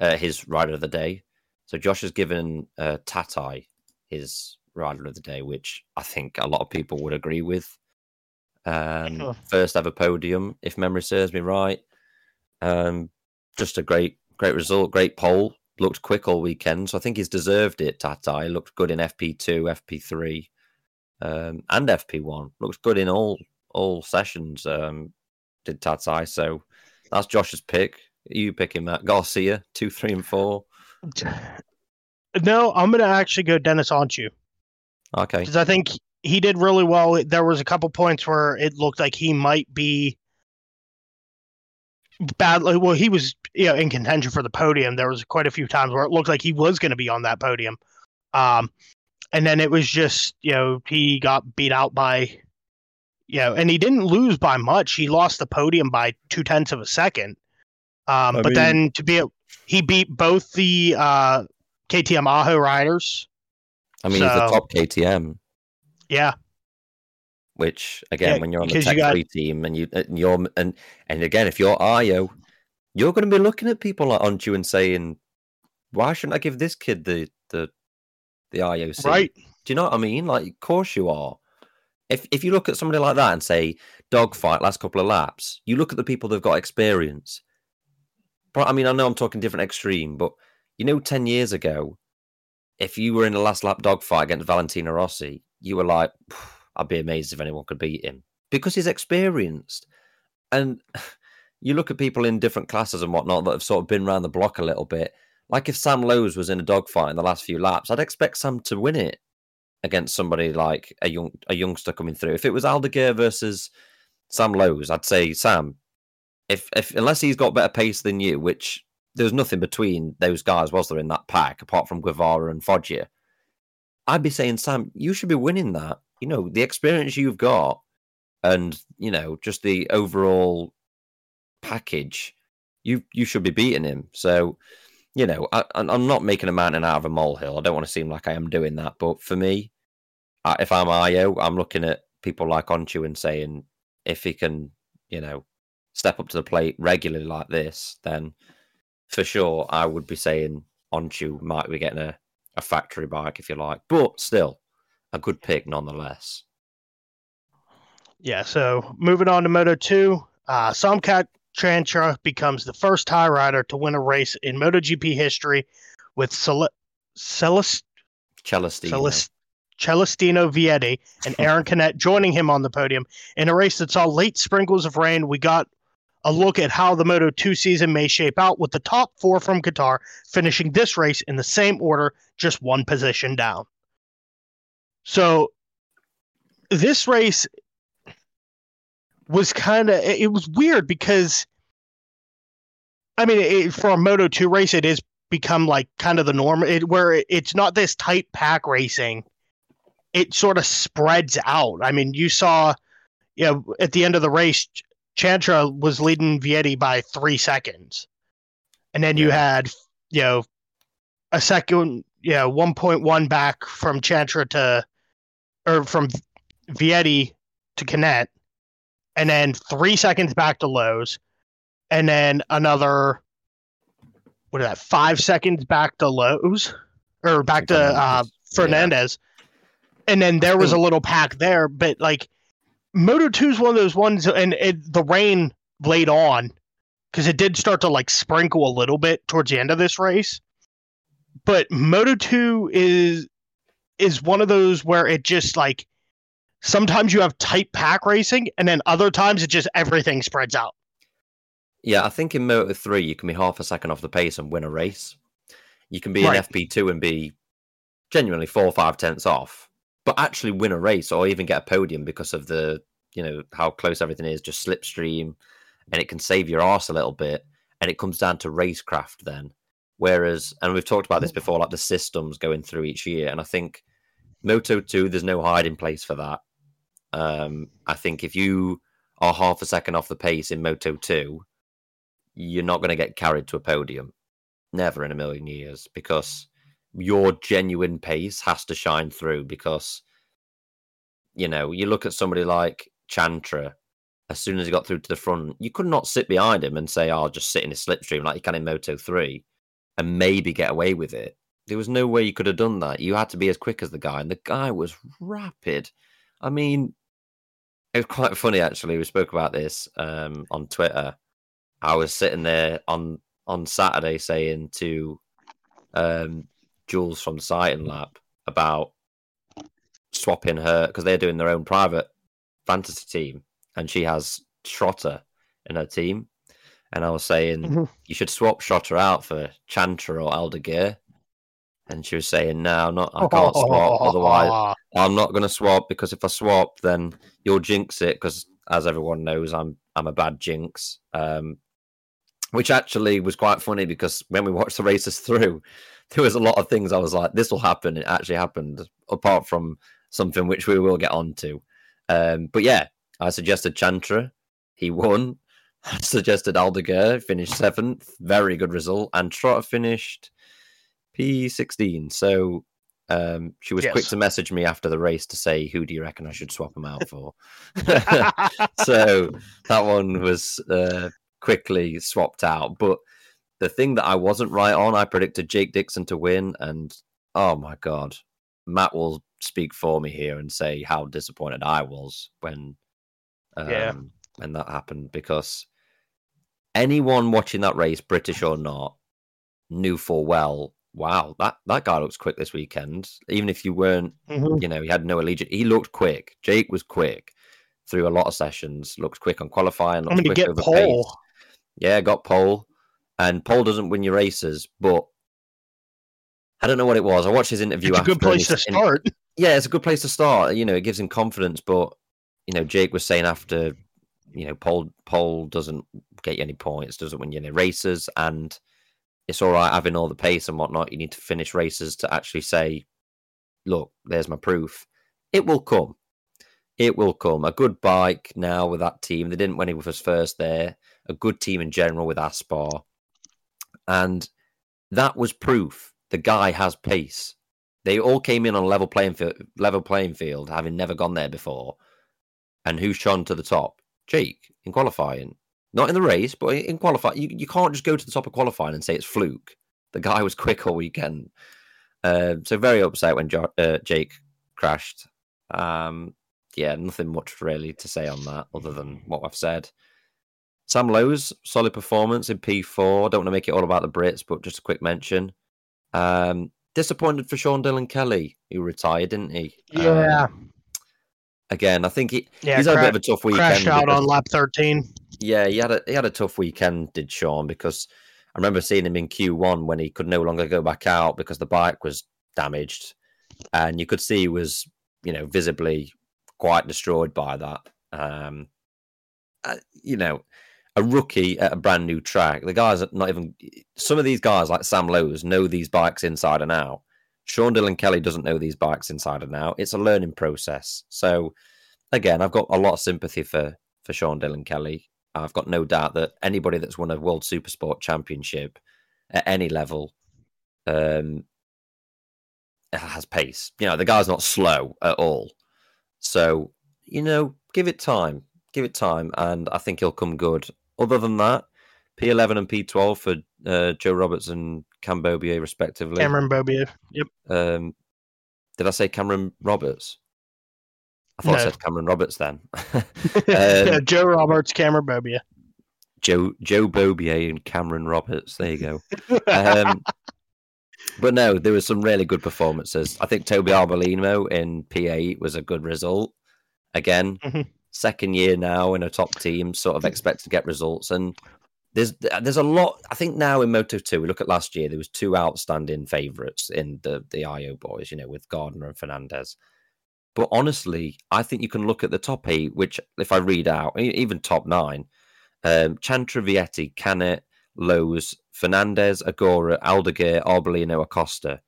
uh, his rider of the day. So Josh has given uh, Tatay his rider of the day, which I think a lot of people would agree with. Um, Sure. First ever podium, if memory serves me right. Um, just a great, great result, great pole. Looked quick all weekend, so I think he's deserved it. Tatay looked good in FP two, FP three, um, and FP one. Looks good in all all sessions. Um, did Tatay, so that's Josh's pick. you picking Matt Garcia two, three, and four? No, I'm going to actually go Deniz Öncü Okay. because I think he did really well. There was a couple points where it looked like he might be badly. Well, he was you know in contention for the podium. There was quite a few times where it looked like he was going to be on that podium, um, and then it was just you know he got beat out by, you know, and he didn't lose by much. He lost the podium by two tenths of a second. Um, but mean- then to be, he beat both the uh, KTM Ajo riders. I mean, he's the top KTM, Yeah, which again, Yeah, when you're on the because you tech got- three team and you and you're and and again, if you're Ajo, you're going to be looking at people like Öncü and saying, "Why shouldn't I give this kid the the the IOC?" right. Do you know what I mean? Like, of course you are. If if you look at somebody like that and say dogfight last couple of laps, you look at the people that've got experience. I mean, I know I'm talking different extreme, but you know, ten years ago, if you were in a last lap dogfight against Valentino Rossi, you were like, I'd be amazed if anyone could beat him because he's experienced. And you look at people in different classes and whatnot that have sort of been around the block a little bit. Like if Sam Lowes was in a dogfight in the last few laps, I'd expect Sam to win it against somebody like a young a youngster coming through. If it was Aldeguer versus Sam Lowes, I'd say Sam. If if unless he's got better pace than you, which there was nothing between those guys, was there in that pack apart from Guevara and Foggia? I'd be saying, Sam, you should be winning that. You know, the experience you've got and, you know, just the overall package, you you should be beating him. So, you know, I, I'm I'm not making a mountain out of a molehill. I don't want to seem like I am doing that. But for me, if I'm Ajo, I'm looking at people like Öncü and saying, if he can, you know, step up to the plate regularly like this, then for sure I would be saying Öncü might be getting a, a factory bike, if you like. But still, a good pick nonetheless. Yeah, so moving on to Moto 2, uh, Somkiat Chantra becomes the first Thai rider to win a race in MotoGP history with Cel- Celest- Celestino. Celest- Celestino Vietti and Aaron Canet joining him on the podium in a race that saw late sprinkles of rain. We got a look at how the Moto 2 season may shape out with the top four from Qatar finishing this race in the same order, just one position down. So this race was kind of it was weird because I mean it, for a Moto 2 race it is become like kind of the norm it, where it, it's not this tight pack racing it sort of spreads out I mean you saw you know at the end of the race Chantra was leading Vietti by 3 seconds and then you Yeah. had you know a second you know 1.1 back from Chantra to or from Vietti to Canet and then three seconds back to Lowes, and then another what is that? Five seconds back to Lowes, or back to uh, Fernandez. Yeah. And then there was a little pack there. But like Moto Two is one of those ones, and it, the rain laid on because it did start to like sprinkle a little bit towards the end of this race. But Moto Two is is one of those where it just like sometimes you have tight pack racing, and then other times it just everything spreads out. Yeah, I think in Moto 3, you can be half a second off the pace and win a race. You can be Right. in FP2 and be genuinely four or five tenths off, but actually win a race or even get a podium because of the, you know, how close everything is, just slipstream, and it can save your ass a little bit. And it comes down to racecraft then. Whereas, and we've talked about this before, like the systems going through each year. And I think Moto 2, there's no hiding place for that. Um, I think if you are half a second off the pace in Moto 2, you're not going to get carried to a podium. Never in a million years because your genuine pace has to shine through because you know, you look at somebody like Chantra, as soon as he got through to the front, you could not sit behind him and say, "Oh, I'll just sit in his slipstream like you can in Moto 3 and maybe get away with it. There was no way you could have done that. You had to be as quick as the guy, and the guy was rapid. I mean, it was quite funny actually. We spoke about this um, on Twitter. I was sitting there on on Saturday saying to um, Jules from Sighton Lab about swapping her because they're doing their own private fantasy team, and she has Schrötter in her team. and I was saying Mhm. you should swap Schrötter out for Chantra or Aldeguer. And she was saying, "No, I'm not. I can't swap. Otherwise, I'm not going to swap because if I swap, then you'll jinx it. Because as everyone knows, I'm I'm a bad jinx. Um, which actually was quite funny because when we watched the races through, there was a lot of things I was like, "This will happen." It actually happened. Apart from something which we will get onto. Um, but yeah, I suggested Chantra. He won. I suggested Aldeguer, finished seventh. Very good result. And Schrötter finished P16. So um, she was quick to message me after the race to say, who do you reckon I should swap him out for? so that one was uh, quickly swapped out. But the thing that I wasn't right on, I predicted Jake Dixon to win. And oh my God, Matt will speak for me here and say how disappointed I was when um, Yeah. when that happened because anyone watching that race, British or not, knew full well. Wow, that, that guy looks quick this weekend. Even if you weren't, Mhm. you know, he had no allegiance, he looked quick. Jake was quick through a lot of sessions. Looked quick on qualifying. I Looked mean, to quick get over pole. pace. Yeah, got pole, and pole doesn't win your races, but I don't know what it was. I watched his interview. It's a good place to start. yeah, it's a good place to start. You know, it gives him confidence. But you know, Jake was saying after, you know, Paul Paul doesn't get you any points, doesn't win you any races, and it's all right having all the pace and whatnot. You need to finish races to actually say, look, there's my proof. It will come. It will come. A good bike now with that team. They didn't win when he was first there. A good team in general with Aspar, and that was proof. The guy has pace. They all came in on a level playing field, level playing field, having never gone there before. And who's shone to the top? Jake in qualifying, not in the race, but in qualifying. You, you can't just go to the top of qualifying and say it's fluke. The guy was quick all weekend. Uh, so very upset when jo- uh, Jake crashed. Um, yeah, nothing much really to say on that other than what I've said. Sam Lowes solid performance in P4. Don't want to make it all about the Brits, but just a quick mention. Um, disappointed for Sean Dylan Kelly, who retired, didn't he? Um, Yeah. again, I think he, Yeah. he's had a bit of a tough weekend. crashed out because- on lap 13. yeah, he had a he had a tough weekend, did Sean? Because I remember seeing him in Q1 when he could no longer go back out because the bike was damaged, and you could see he was, you know, visibly quite destroyed by that. Um, uh, you know, a rookie at a brand new track. The guys are not even. Some of these guys, like Sam Lowes, know these bikes inside and out. Sean Dylan Kelly doesn't know these bikes inside and out. It's a learning process. So, again, I've got a lot of sympathy for for Sean Dylan Kelly. I've got no doubt that anybody that's won a World Supersport Championship at any level um, has pace. You know, the guy's not slow at all. So, you know, give it time. Give it time, and I think he'll come good. Other than that, P11 and P12 for uh, Joe Roberts and Cambobier, respectively. Cameron Beaubier. Yep. Um, did I say Cameron Roberts? I thought I said Cameron Roberts then. yeah, um, Joe Roberts, Cameron Beaubier. Joe Joe Beaubier and Cameron Roberts. There you go. Um, but no, there was some really good performances. I think Toby Arbolino in P8 was a good result. Again, Mhm. Second year now in a top team, sort of expect to get results. And there's there's a lot. I think now in Moto Two, we look at last year. There was two outstanding favourites in the the Ajo boys. You know, with Gardner and Fernandez. But honestly, I think you can look at the top eight, which if I read out, even top nine, um, Chantra Vietti, Canet, Lowes, Fernandez, Ogura, Aldeguer, Arbolino, Acosta.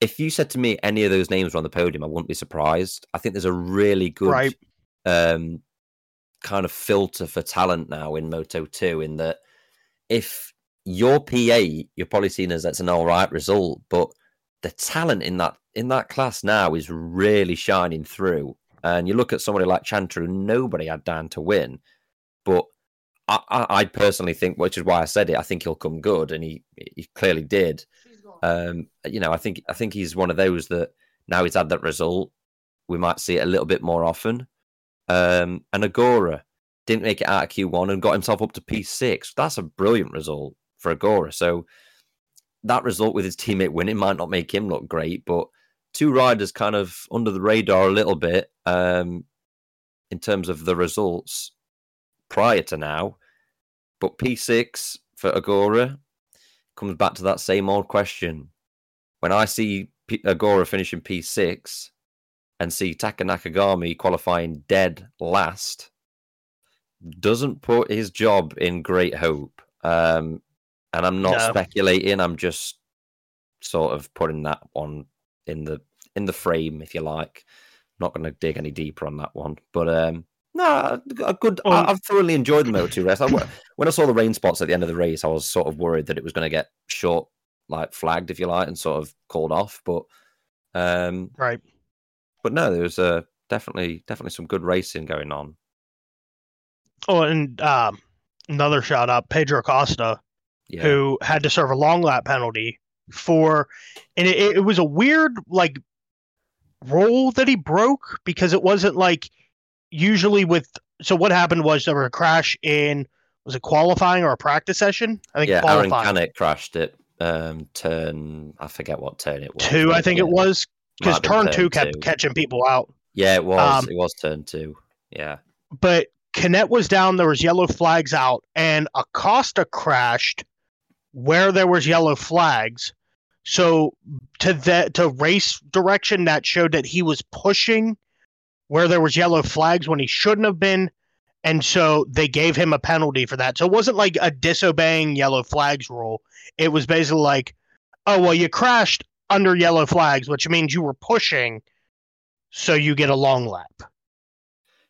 If you said to me any of those names were on the podium, I wouldn't be surprised. I think there's a really good Right. Um, kind of filter for talent now in Moto 2 in that if you're P8, you're probably seen as that's an all right result, but the talent in that in that class now is really shining through. And you look at somebody like Chantra, who nobody had down to win, but I, I, I personally think, which is why I said it, I think he'll come good, and he he clearly did. Um, you know, I think I think he's one of those that now he's had that result, we might see it a little bit more often. Um, and Ogura didn't make it out of Q1 and got himself up to P6. That's a brilliant result for Ogura. So that result with his teammate winning might not make him look great, but two riders kind of under the radar a little bit um, in terms of the results prior to now. But P6 for Ogura comes back to that same old question. When I see P- Ogura finishing P6 and see Taka Nakagami qualifying dead last, doesn't put his job in great hope. Um, and I'm not No. speculating. I'm just sort of putting that one in the in the frame, if you like. Not going to dig any deeper on that one, but um, no, a good. I, I've thoroughly enjoyed the Moto Two race. I, when I saw the rain spots at the end of the race, I was sort of worried that it was going to get short, like flagged, if you like, and sort of called off. But um, Right. But no, there was uh, definitely definitely some good racing going on. Oh, and um, another shout out, Pedro Acosta, Yeah, who had to serve a long lap penalty for, and it, it was a weird like rule that he broke because it wasn't like usually with. So what happened was there was a crash in was it qualifying or a practice session? I think yeah. Aaron qualifying Canet crashed it. um, turn. I forget what turn it was. two, I think yeah, it was because turn two kept two. catching people out. Yeah, it was. um, it was turn two. Yeah. but Canet was down. There was yellow flags out, and Acosta crashed where there was yellow flags. So to the to race direction that showed that he was pushing where there was yellow flags when he shouldn't have been, and so they gave him a penalty for that. So it wasn't like a disobeying yellow flags rule. It was basically like, oh well, you crashed under yellow flags, which means you were pushing, so you get a long lap.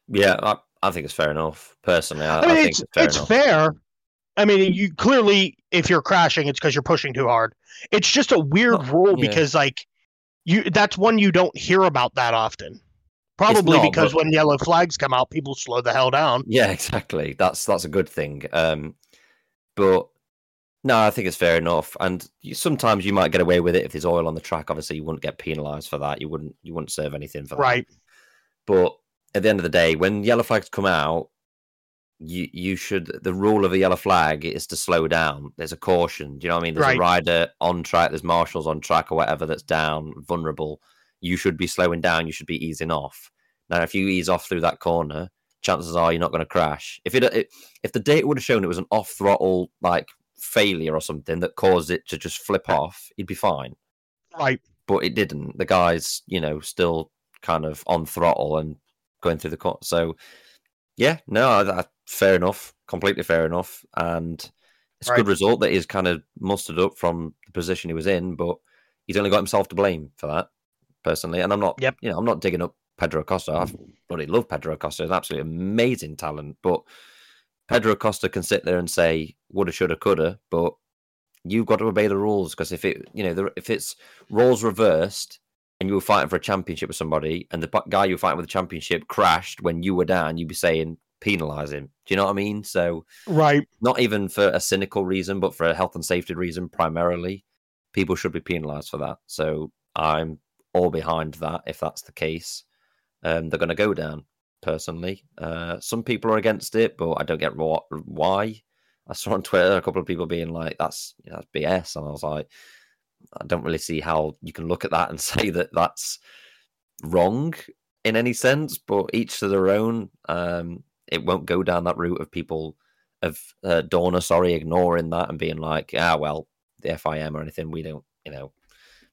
Yeah, I, I think it's fair enough. Personally, I, I mean, I think it's it's fair it's fair. I mean, you clearly, if you're crashing, it's because you're pushing too hard. It's just a weird rule yeah. because, like, you that's one you don't hear about that often. Probably not, because but- when yellow flags come out, people slow the hell down. Yeah, exactly. That's that's a good thing. Um, but no, I think it's fair enough. And you, sometimes you might get away with it if there's oil on the track. Obviously, you wouldn't get penalised for that. You wouldn't you wouldn't serve anything for that. Right. But at the end of the day, when yellow flags come out, you you should the rule of a yellow flag is to slow down. There's a caution. Do you know what I mean? There's Right. a rider on track, there's marshals on track or whatever that's down, vulnerable. You should be slowing down, you should be easing off. Now if you ease off through that corner, chances are you're not going to crash. If it, it if the data would have shown it was an off throttle like failure or something that caused it to just flip off, he'd be fine Right. but it didn't. The guy's, you know, still kind of on throttle and going through the court. So, yeah, no, I, I, fair enough, completely fair enough, and it's a good result that he's kind of mustered up from the position he was in. But he's only got himself to blame for that, personally. And I'm not, Yep. you know, I'm not digging up Pedro Acosta. I bloody love Pedro Acosta; he's an absolutely amazing talent. But Pedro Acosta can sit there and say woulda, shoulda, coulda, but you've got to obey the rules because if it, you know, if it's roles reversed and you were fighting for a championship with somebody and the guy you were fighting with the championship crashed when you were down, you'd be saying penalise him. Do you know what I mean? So Right. not even for a cynical reason, but for a health and safety reason primarily, people should be penalised for that. So I'm all behind that if that's the case. Um, they're going to go down personally. Uh, some people are against it, but I don't get why. I saw on Twitter a couple of people being like, "That's you know, that's BS," and I was like, I don't really see how you can look at that and say that that's wrong in any sense. But each to their own. Um, it won't go down that route of people of uh, Dorna, sorry, ignoring that and being like, ah, well, the FIM or anything, we don't, you know,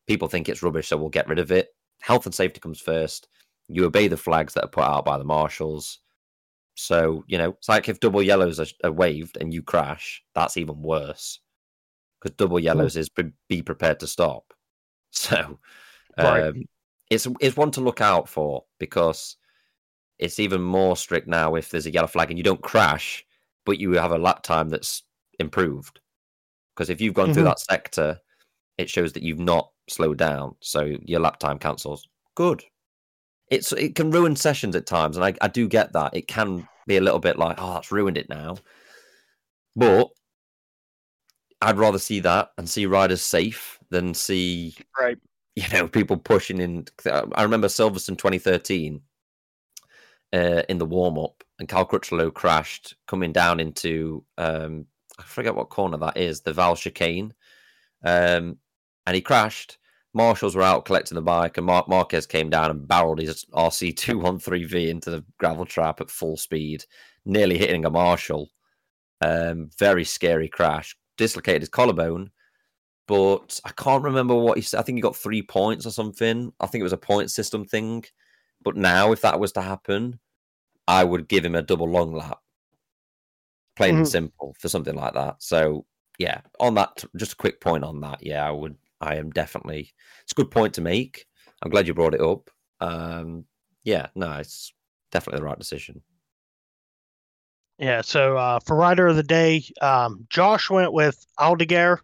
people think it's rubbish, so we'll get rid of it. Health and safety comes first. You obey the flags that are put out by the marshals. So, you know, it's like if double yellows are, are waved and you crash, that's even worse. Because double yellows is pre- be prepared to stop. So, Right. um, it's it's one to look out for because it's even more strict now if there's a yellow flag and you don't crash, but you have a lap time that's improved. Because if you've gone through Mhm. that sector, it shows that you've not slowed down, so your lap time cancels. Good. It's it can ruin sessions at times, and I, I do get that. It can be a little bit like, oh, that's ruined it now. But I'd rather see that and see riders safe than see Right. you know, people pushing in. I remember Silverstone 2013 uh, in the warm up, and Cal Crutchlow crashed coming down into um, I forget what corner that is, the Vale chicane, um, and he crashed. Marshals were out collecting the bike, and Marc Marquez came down and barreled his RC 213V into the gravel trap at full speed, nearly hitting a marshal. Um, very scary crash. Dislocated his collarbone, but I can't remember what he said. I think he got three points or something. I think it was a point system thing. But now, if that was to happen, I would give him a double long lap, plain Mhm. and simple, for something like that. So, yeah, on that, just a quick point on that. Yeah, I would. I am definitely. It's a good point to make. I'm glad you brought it up. Um, yeah, no, it's definitely the right decision. Yeah. So uh, for rider of the day, um, Josh went with Aldeguer.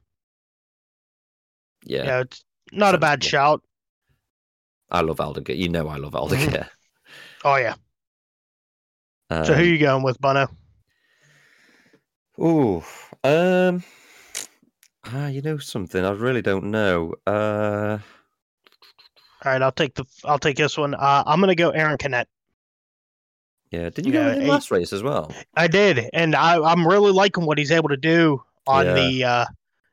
Yeah, Yeah, it's not a bad sensible. shout. I love Aldeguer. You know, I love Aldeguer. Oh yeah. Um, So who are you going with, Bono? Ooh, um, ah, you know something? I really don't know. Uh, All right, I'll take the I'll take this one. Uh, I'm gonna go Aaron Canet. yeah, did you Yeah, go him last race as well? I did, and I, I'm really liking what he's able to do on Yeah. the uh,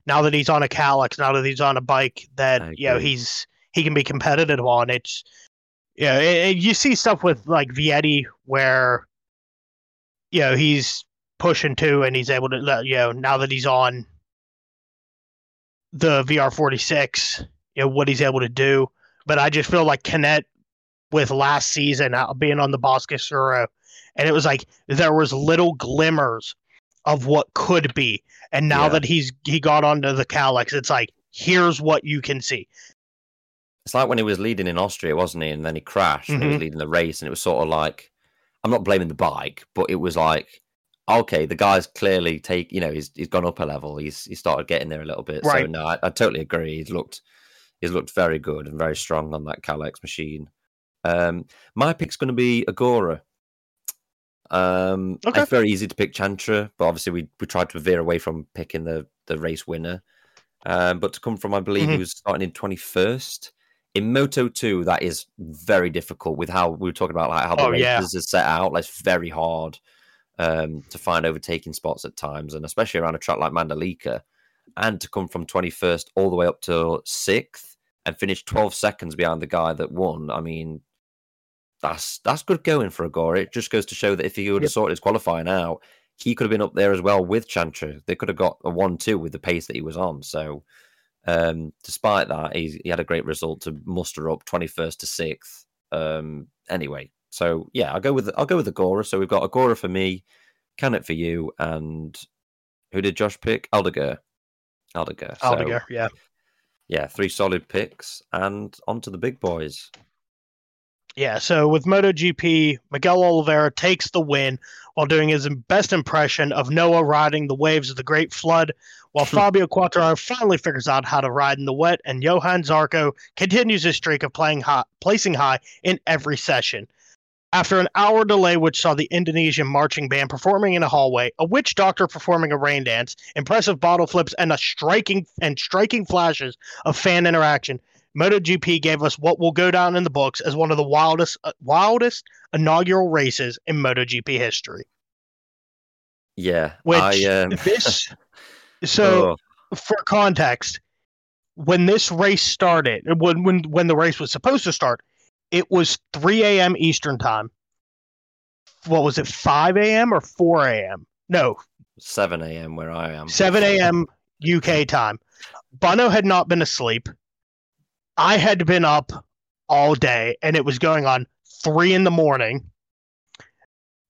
now that he's on a Kalex, now that he's on a bike that you know he's he can be competitive on. It's yeah, it, it- you see stuff with like Vietti where you know he's pushing too, and he's able to you know now that he's on the VR46, you know what he's able to do. But I just feel like Canet with last season uh, being on the Boscoscuro, and it was like there was little glimmers of what could be, and now Yeah. that he's he got onto the Kalex, it's like here's what you can see. It's like when he was leading in Austria, wasn't he? And then he crashed and he was Mhm. leading the race, and it was sort of like, I'm not blaming the bike, but it was like, okay, the guy's clearly take, you know, he's he's gone up a level. He's he started getting there a little bit. So no, I, I totally agree. He's looked he's looked very good and very strong on that Kalex machine. Um, my pick's going to be Ogura. Um, Okay. it's very easy to pick Chantra, but obviously we we tried to veer away from picking the the race winner. Um, but to come from, I believe he Mhm. was starting in twenty first in Moto two. That is very difficult with how we were talking about like how the Oh, yeah. races is set out. Like, it's very hard um, to find overtaking spots at times, and especially around a track like Mandalika, and to come from twenty first all the way up to sixth and finish twelve seconds behind the guy that won. I mean, that's that's good going for Ogura. It just goes to show that if he would have Yep. sorted his qualifying out, he could have been up there as well with Chantra. They could have got a one-two with the pace that he was on. So, um, despite that, he, he had a great result to muster up twenty-first to sixth. Um, anyway, so yeah, I'll go with I'll go with Ogura. So we've got Ogura for me, Canet for you, and who did Josh pick? Aldeguer. Aldeguer. So, Aldeguer, yeah. yeah, three solid picks, and on to the big boys. Yeah, so with MotoGP, Miguel Oliveira takes the win while doing his best impression of Noah riding the waves of the Great Flood, while hmm. Fabio Quartararo finally figures out how to ride in the wet, and Johan Zarco continues his streak of playing high, placing high in every session. After an hour delay, which saw the Indonesian marching band performing in a hallway, a witch doctor performing a rain dance, impressive bottle flips, and a striking and striking flashes of fan interaction, MotoGP gave us what will go down in the books as one of the wildest uh, wildest inaugural races in MotoGP history. Yeah, Which I um, this so oh, for context, when this race started, when when when the race was supposed to start, it was 3 a.m. Eastern time. What was it, 5 a.m. or 4 a.m.? No, 7 a.m. where I am. 7 a.m. UK time. Bono had not been asleep. I had been up all day, and it was going on three in the morning.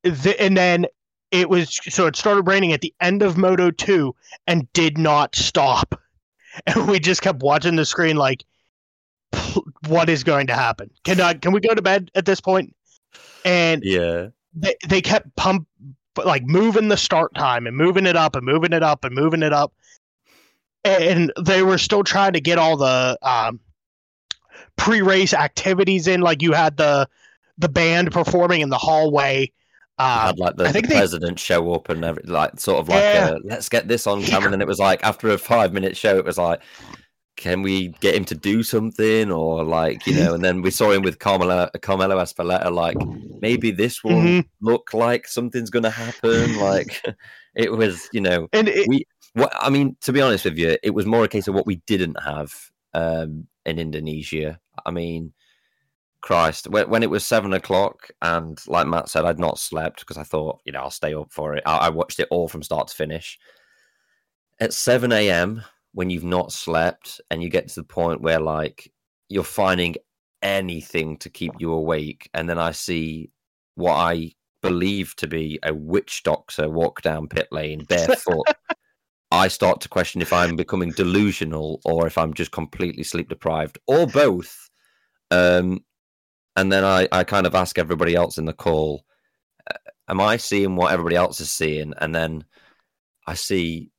The, and then it was so it started raining at the end of Moto 2 and did not stop. And we just kept watching the screen like, what is going to happen? Can I, can we go to bed at this point? And Yeah, they, they kept pump like moving the start time and moving it up and moving it up and moving it up and they were still trying to get all the um, pre-race activities in like you had the the band performing in the hallway uh, had like the, I the think they- president show up and every, like sort of like Yeah. a, let's get this on camera. And it was like after a five minute show, it was like, can we get him to do something or like you know? And then we saw him with Carmelo Carmelo Ezpeleta. Like maybe this will Mhm. look like something's going to happen. Like it was, you know, and it, we what I mean, to be honest with you, it was more a case of what we didn't have um, in Indonesia. I mean, Christ, when, when it was seven o'clock, and like Matt said, I'd not slept because I thought, you know, I'll stay up for it. I, I watched it all from start to finish. At seven a.m., when you've not slept, and you get to the point where like you're finding anything to keep you awake, and then I see what I believe to be a witch doctor walk down pit lane barefoot. I start to question if I'm becoming delusional or if I'm just completely sleep deprived or both. Um, and then I, I kind of ask everybody else in the call, uh, am I seeing what everybody else is seeing? And then I see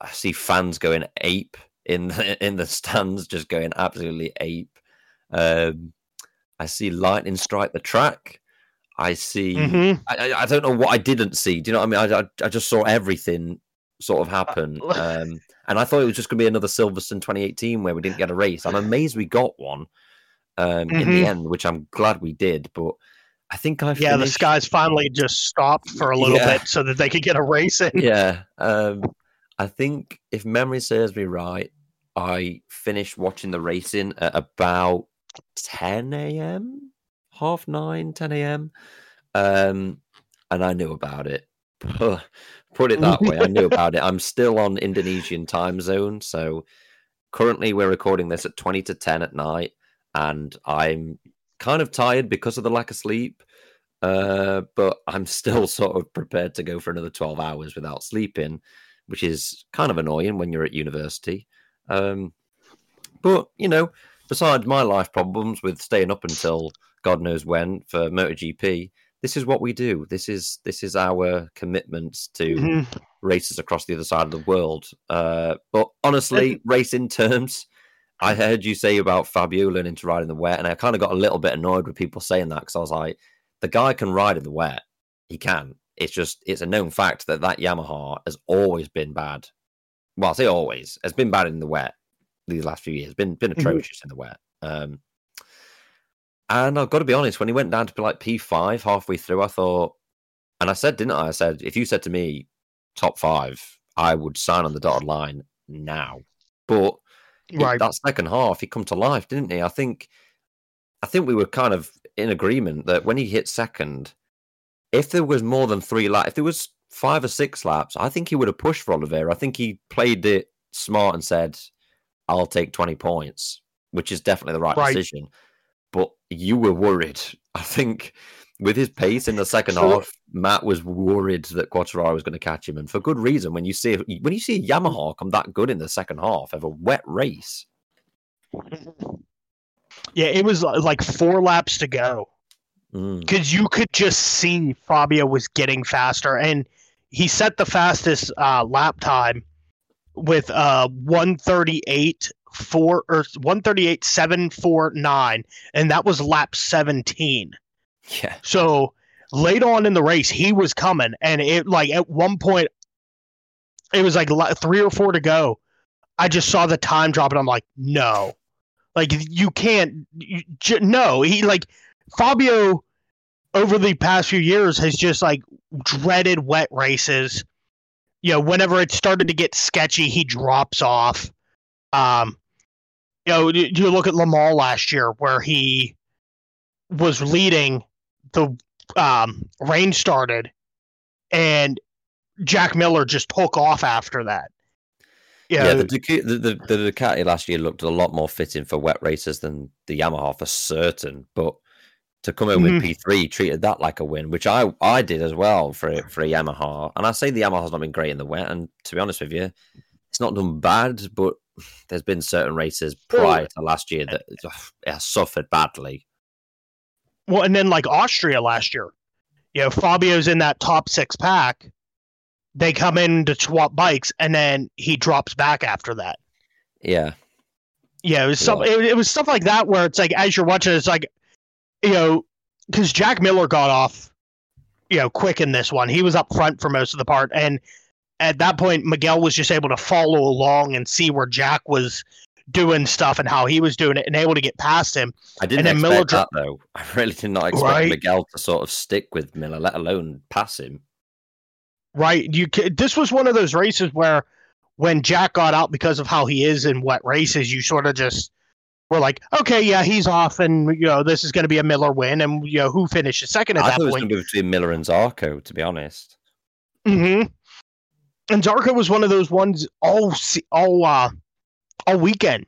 I see fans going ape in the, in the stands, just going absolutely ape. Um, I see lightning strike the track. I see. Mhm. I, I- don't know what I didn't see. Do you know what I mean? I, I, I just saw everything sort of happen. Uh, Um, and I thought it was just going to be another Silverstone 2018 where we didn't get a race. I'm amazed we got one um, in the Mhm. end, which I'm glad we did. But I think I Yeah, the skies finally just stopped for a little Yeah. bit so that they could get a race in. yeah. Um, I think if memory serves me right, I finished watching the racing at about 10 a.m., half nine, 10 a.m. Um, and I knew about it. Put it that way, I knew about it. I'm still on Indonesian time zone. So currently we're recording this at 20 to 10 at night, and I'm kind of tired because of the lack of sleep. Uh, but I'm still sort of prepared to go for another 12 hours without sleeping, which is kind of annoying when you're at university. Um, but, you know, besides my life problems with staying up until God knows when for MotoGP, this is what we do. This is this is our commitment to Mhm. races across the other side of the world. Uh, but honestly, racing terms, I heard you say about Fabio learning to ride in the wet, and I kind of got a little bit annoyed with people saying that because I was like, the guy can ride in the wet. He can. It's just it's a known fact that that Yamaha has always been bad. Well, I say always has been bad in the wet these last few years. Been been Mhm. atrocious in the wet. Um, and I've got to be honest, when he went down to like P five halfway through, I thought, and I said, didn't I? I said, if you said to me top five, I would sign on the dotted line now. But Right. that second half, he come to life, didn't he? I think, I think we were kind of in agreement that when he hit second, if there was more than three laps, if there was five or six laps, I think he would have pushed for Oliveira. I think he played it smart and said, "I'll take twenty points," which is definitely the right, Right. decision. But you were worried. I think with his pace in the second So- half, Matt was worried that Quartararo was going to catch him, and for good reason. When you see when you see Yamaha come that good in the second half of a wet race, Yeah, it was like four laps to go because you could just see Fabio was getting faster, and he set the fastest uh, lap time with uh 138 four or 138 749 and that was lap 17 yeah, so late on in the race he was coming. And it like at one point it was like three or four to go. I just saw the time drop and i'm like no. Like you can't you, j- no. He like fabio over the past few years has just like dreaded wet races you know whenever it started to get sketchy he drops off um you know you you look at Le Mans last year where he was leading the um, rain started, and Jack Miller just took off after that. You yeah. know, the, Ducati, the, the the Ducati last year looked a lot more fitting for wet races than the Yamaha for certain, but. To come in Mhm. with P three treated that like a win, which I I did as well for a- for a Yamaha. And I say the Yamaha's not been great in the wet, and to be honest with you, it's not done bad. But there's been certain races prior to last year that ugh, it has suffered badly. well, and then like Austria last year, you know, Fabio's in that top six pack. They come in to swap bikes, and then he drops back after that. Yeah, Yeah, it was some, it, it was stuff like that where it's like as you're watching, it's like, you know, because Jack Miller got off, you know, quick in this one. He was up front for most of the part, and at that point, Miguel was just able to follow along and see where Jack was doing stuff and how he was doing it, and able to get past him. I didn't then expect Miller that though. I really did not expect Right. Miguel to sort of stick with Miller, let alone pass him. Right? You this was one of those races where when Jack got out because of how he is in wet races, you sort of just we're like, okay, yeah, he's off, and you know this is going to be a Miller win, and you know who finishes second at I that thought it was point. going to be between Miller and Zarco, to be honest. hmm And Zarco was one of those ones all all uh, all weekend.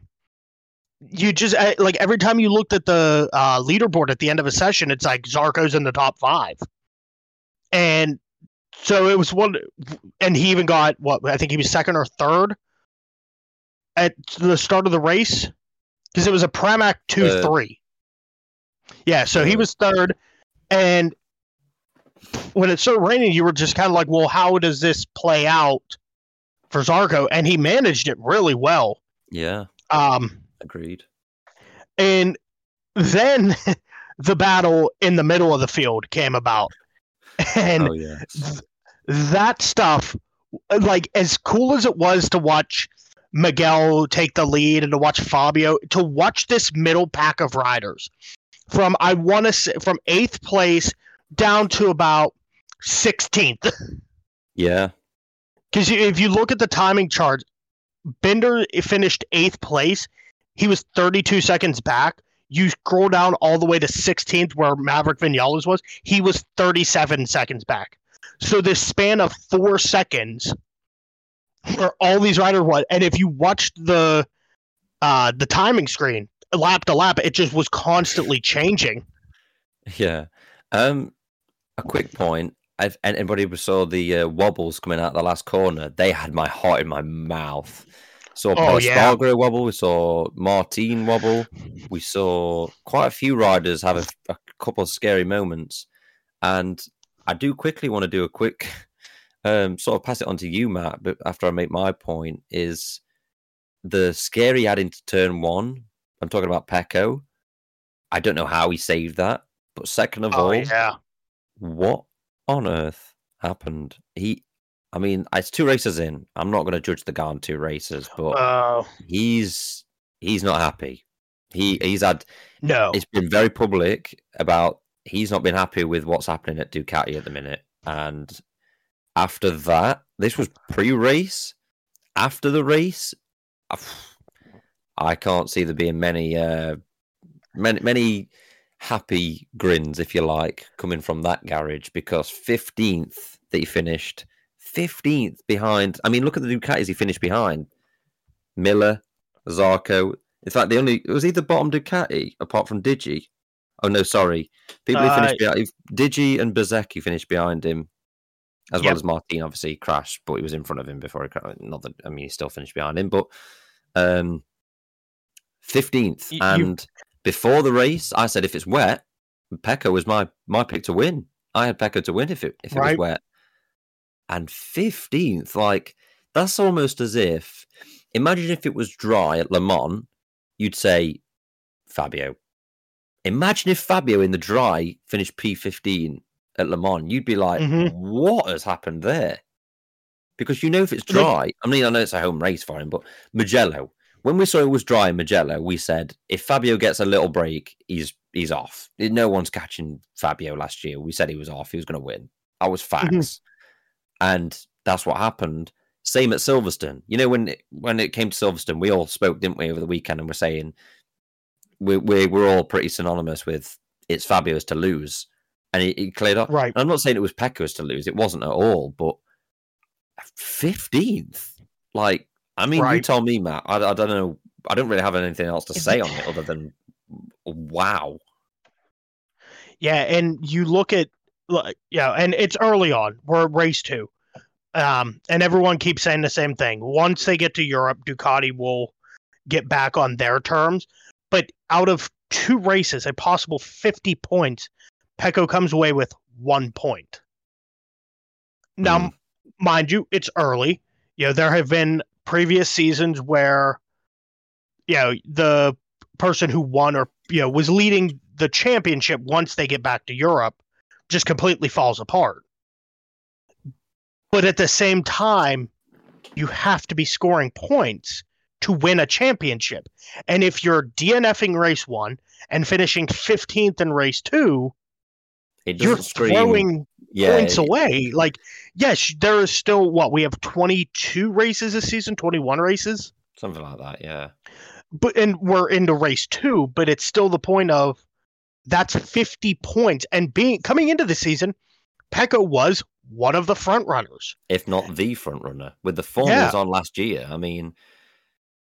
You just uh, like every time you looked at the uh, leaderboard at the end of a session, it's like Zarco's in the top five, and so it was one. And he even got what I think he was second or third at the start of the race because it was a Pramac two Uh, three. Yeah, so he uh, was third, and when it started raining, you were just kind of like, well, how does this play out for Zarco? And he managed it really well. Yeah, Um, agreed. and then the battle in the middle of the field came about. And oh yeah, that stuff, like as cool as it was to watch Miguel take the lead and to watch Fabio, to watch this middle pack of riders from I want to say from eighth place down to about sixteenth. yeah, Because if you look at the timing chart, Binder finished eighth place. He was 32 seconds back. You scroll down all the way to 16th, where Maverick Vinales was. He was 37 seconds back. So this span of four seconds, where all these riders were, and if you watched the uh, the timing screen lap to lap, it just was constantly changing. yeah. Um, a quick point. If anybody saw the uh, wobbles coming out the last corner, they had my heart in my mouth. Saw Oh, oh, yeah. wobble. We saw Martine wobble. We saw quite a few riders have a, a couple of scary moments, and I do quickly want to do a quick, um, sort of pass it on to you, Matt. But after I make my point, is the scary add into turn one. I'm talking about Pecco. I don't know how he saved that, but second of Oh all, yeah, what on earth happened? He, I mean, it's two races in. I'm not going to judge the guy on two races, but uh, he's he's not happy. He he's had no, it's been very public about he's not been happy with what's happening at Ducati at the minute. And after that, this was pre-race. After the race, I can't see there being many uh, many many happy grins, if you like, coming from that garage because fifteenth that he finished, fifteenth behind. I mean, look at the Ducatis he finished behind: Miller, Zarco. In fact, the only it was either bottom Ducati apart from Digi. Oh no, sorry, people who Uh, finished behind Digi and Bezecchi finished behind him, as Yep. well as Martin. Obviously crashed, but he was in front of him before he crashed. Not that I mean, he still finished behind him, but um, fifteenth Y- you- and before the race, I said if it's wet, Pecco was my my pick to win. I had Pecco to win if it if it Right. was wet. And fifteenth, like that's almost as if imagine if it was dry at Le Mans, you'd say Fabio. Imagine if Fabio in the dry finished P fifteen at Le Mans, you'd be like, Mhm. what has happened there? Because you know if it's dry, I mean I know it's a home race for him, but Mugello, when we saw it was dry in Mugello, we said if Fabio gets a little break, he's he's off. No one's catching Fabio last year. We said he was off. He was going to win. That was facts, and that's what happened. Same at Silverstone. You know when it, when it came to Silverstone, we all spoke, didn't we, over the weekend, and we're saying we we we're all pretty synonymous with it's Fabio's to lose, and he, he cleared up. right. I'm not saying it was Pecco's to lose. It wasn't at all, but fifteenth. Like, I mean, you Right. tell me, Matt. I, I don't know. I don't really have anything else to say on it other than wow. Yeah, and you look at like yeah, and it's early on. We're at race two. Um, and everyone keeps saying the same thing. Once they get to Europe, Ducati will get back on their terms. But out of two races, a possible 50 points, Pecco comes away with one point. Now, Mhm. mind you, it's early. You know, there have been previous seasons where, you know, the person who won or, you know, was leading the championship once they get back to Europe just completely falls apart. But at the same time, you have to be scoring points to win a championship. And if you're DNFing race one and finishing 15th in race two, It you're scream. throwing yeah, points it- away. Like, yes, there is still what we have 22 races this season, 21 races. something like that. Yeah, but and we're into race two, but it's still the point of that's 50 points. And being coming into the season, Pecco was one of the front runners, if not the front runner, with the form Yeah. was on last year. I mean,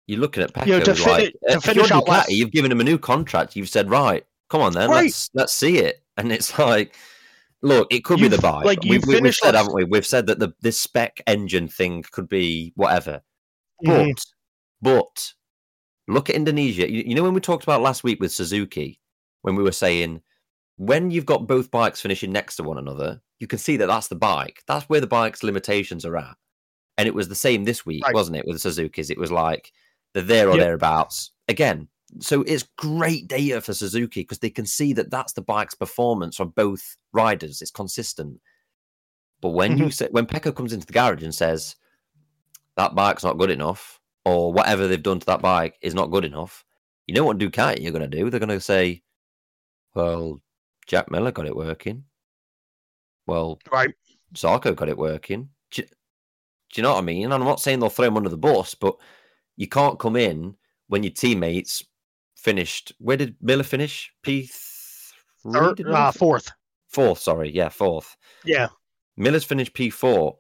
you're looking at Pecco You know, to fin- to finish out last- Ducati, you've given him a new contract. You've said, right, come on then, Right. let's let's see it. And it's like, look, it could be You've- the bike. like, we've, we, have said, haven't we? We've said that the this spec engine thing could be whatever. Mhm. But but look at Indonesia. You, you know when we talked about last week with Suzuki, when we were saying when you've got both bikes finishing next to one another, you can see that that's the bike. That's where the bike's limitations are at. And it was the same this week, Right. wasn't it, with the Suzuki's? It was like they're there or Yep. thereabouts again. So it's great data for Suzuki because they can see that that's the bike's performance on both riders. It's consistent. But when you mm-hmm. say when Pecco comes into the garage and says that bike's not good enough, or whatever they've done to that bike is not good enough, you know what Ducati are going to do? They're going to say, "Well, Jack Miller got it working. Well, Right. Zarco got it working." Do you, do you know what I mean? And I'm not saying they'll throw him under the bus, but you can't come in when your teammates finished. Where did Miller finish? P three? uh, fourth. Fourth, sorry, yeah, fourth. Yeah. Miller's finished P4.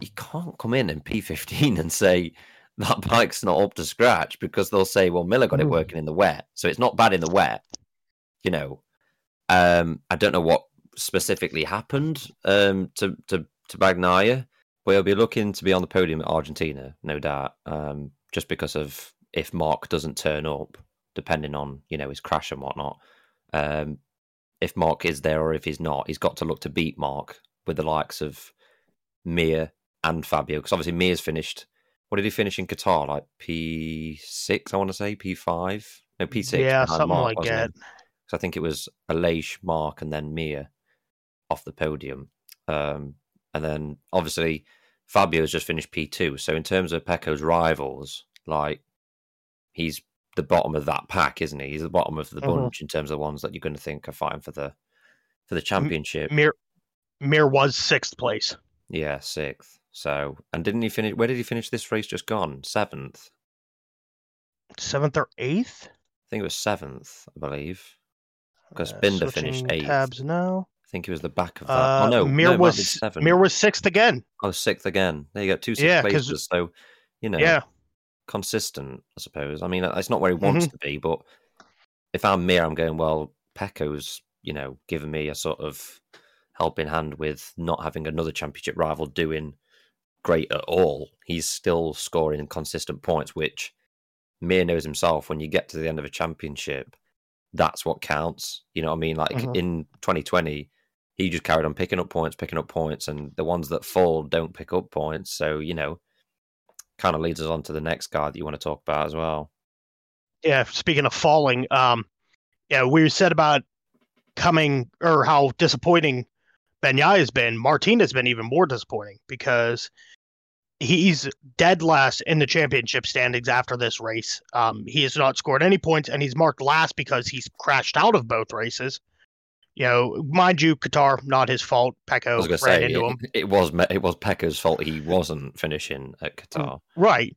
You can't come in in P15 and say that bike's not up to scratch because they'll say, well, Miller got it Mm. working in the wet. So it's not bad in the wet. You know, um, I don't know what specifically happened um, to, to, to Bagnaia, but he'll be looking to be on the podium at Argentina, no doubt, um, just because of if Marc doesn't turn up, depending on, you know, his crash and whatnot. Um, if Marc is there or if he's not, he's got to look to beat Marc with the likes of Mir and Fabio. Because obviously Mir's finished. What did he finish in Qatar? Like P six, I want to say P five, no P six. Yeah, something like that. So I think it was Aleix, Marc, and then Mir off the podium. Um, and then obviously Fabio's just finished P two. So in terms of Pecco's rivals, like he's the bottom of that pack, isn't he? He's the bottom of the Mhm. bunch in terms of the ones that you're going to think are fighting for the for the championship. Mir Mir was sixth place. Yeah, sixth. So, and didn't he finish? Where did he finish this race? Just gone seventh. Seventh or eighth? I think it was seventh, I believe. Because Uh, Binder finished eighth. Tabs now. I think it was the back of that. Uh, oh no, Mir no, was seven. Mir was sixth again. oh, sixth again. There you go, two sixth Yeah, places. So, you know, Yeah. Consistent, I suppose. I mean, it's not where he wants Mm-hmm. to be, but if I'm Mir, I'm going, well, Pecco's, you know, giving me a sort of helping hand with not having another championship rival doing great at all. He's still scoring consistent points, which Mir knows himself when you get to the end of a championship, that's what counts. You know what I mean? Like Mhm. in 2020, he just carried on picking up points, picking up points, and the ones that fall don't pick up points. So, you know, kind of leads us on to the next guy that you want to talk about as well. Yeah. Speaking of falling, um, yeah, we said about coming or how disappointing Bagnaia has been. Martin has been even more disappointing because he's dead last in the championship standings after this race. Um, he has not scored any points, and he's marked last because he's crashed out of both races. You know, mind you, Qatar not his fault. Pecco was going to ran say into it, him. it was it was Pecco's fault he wasn't finishing at Qatar. Right.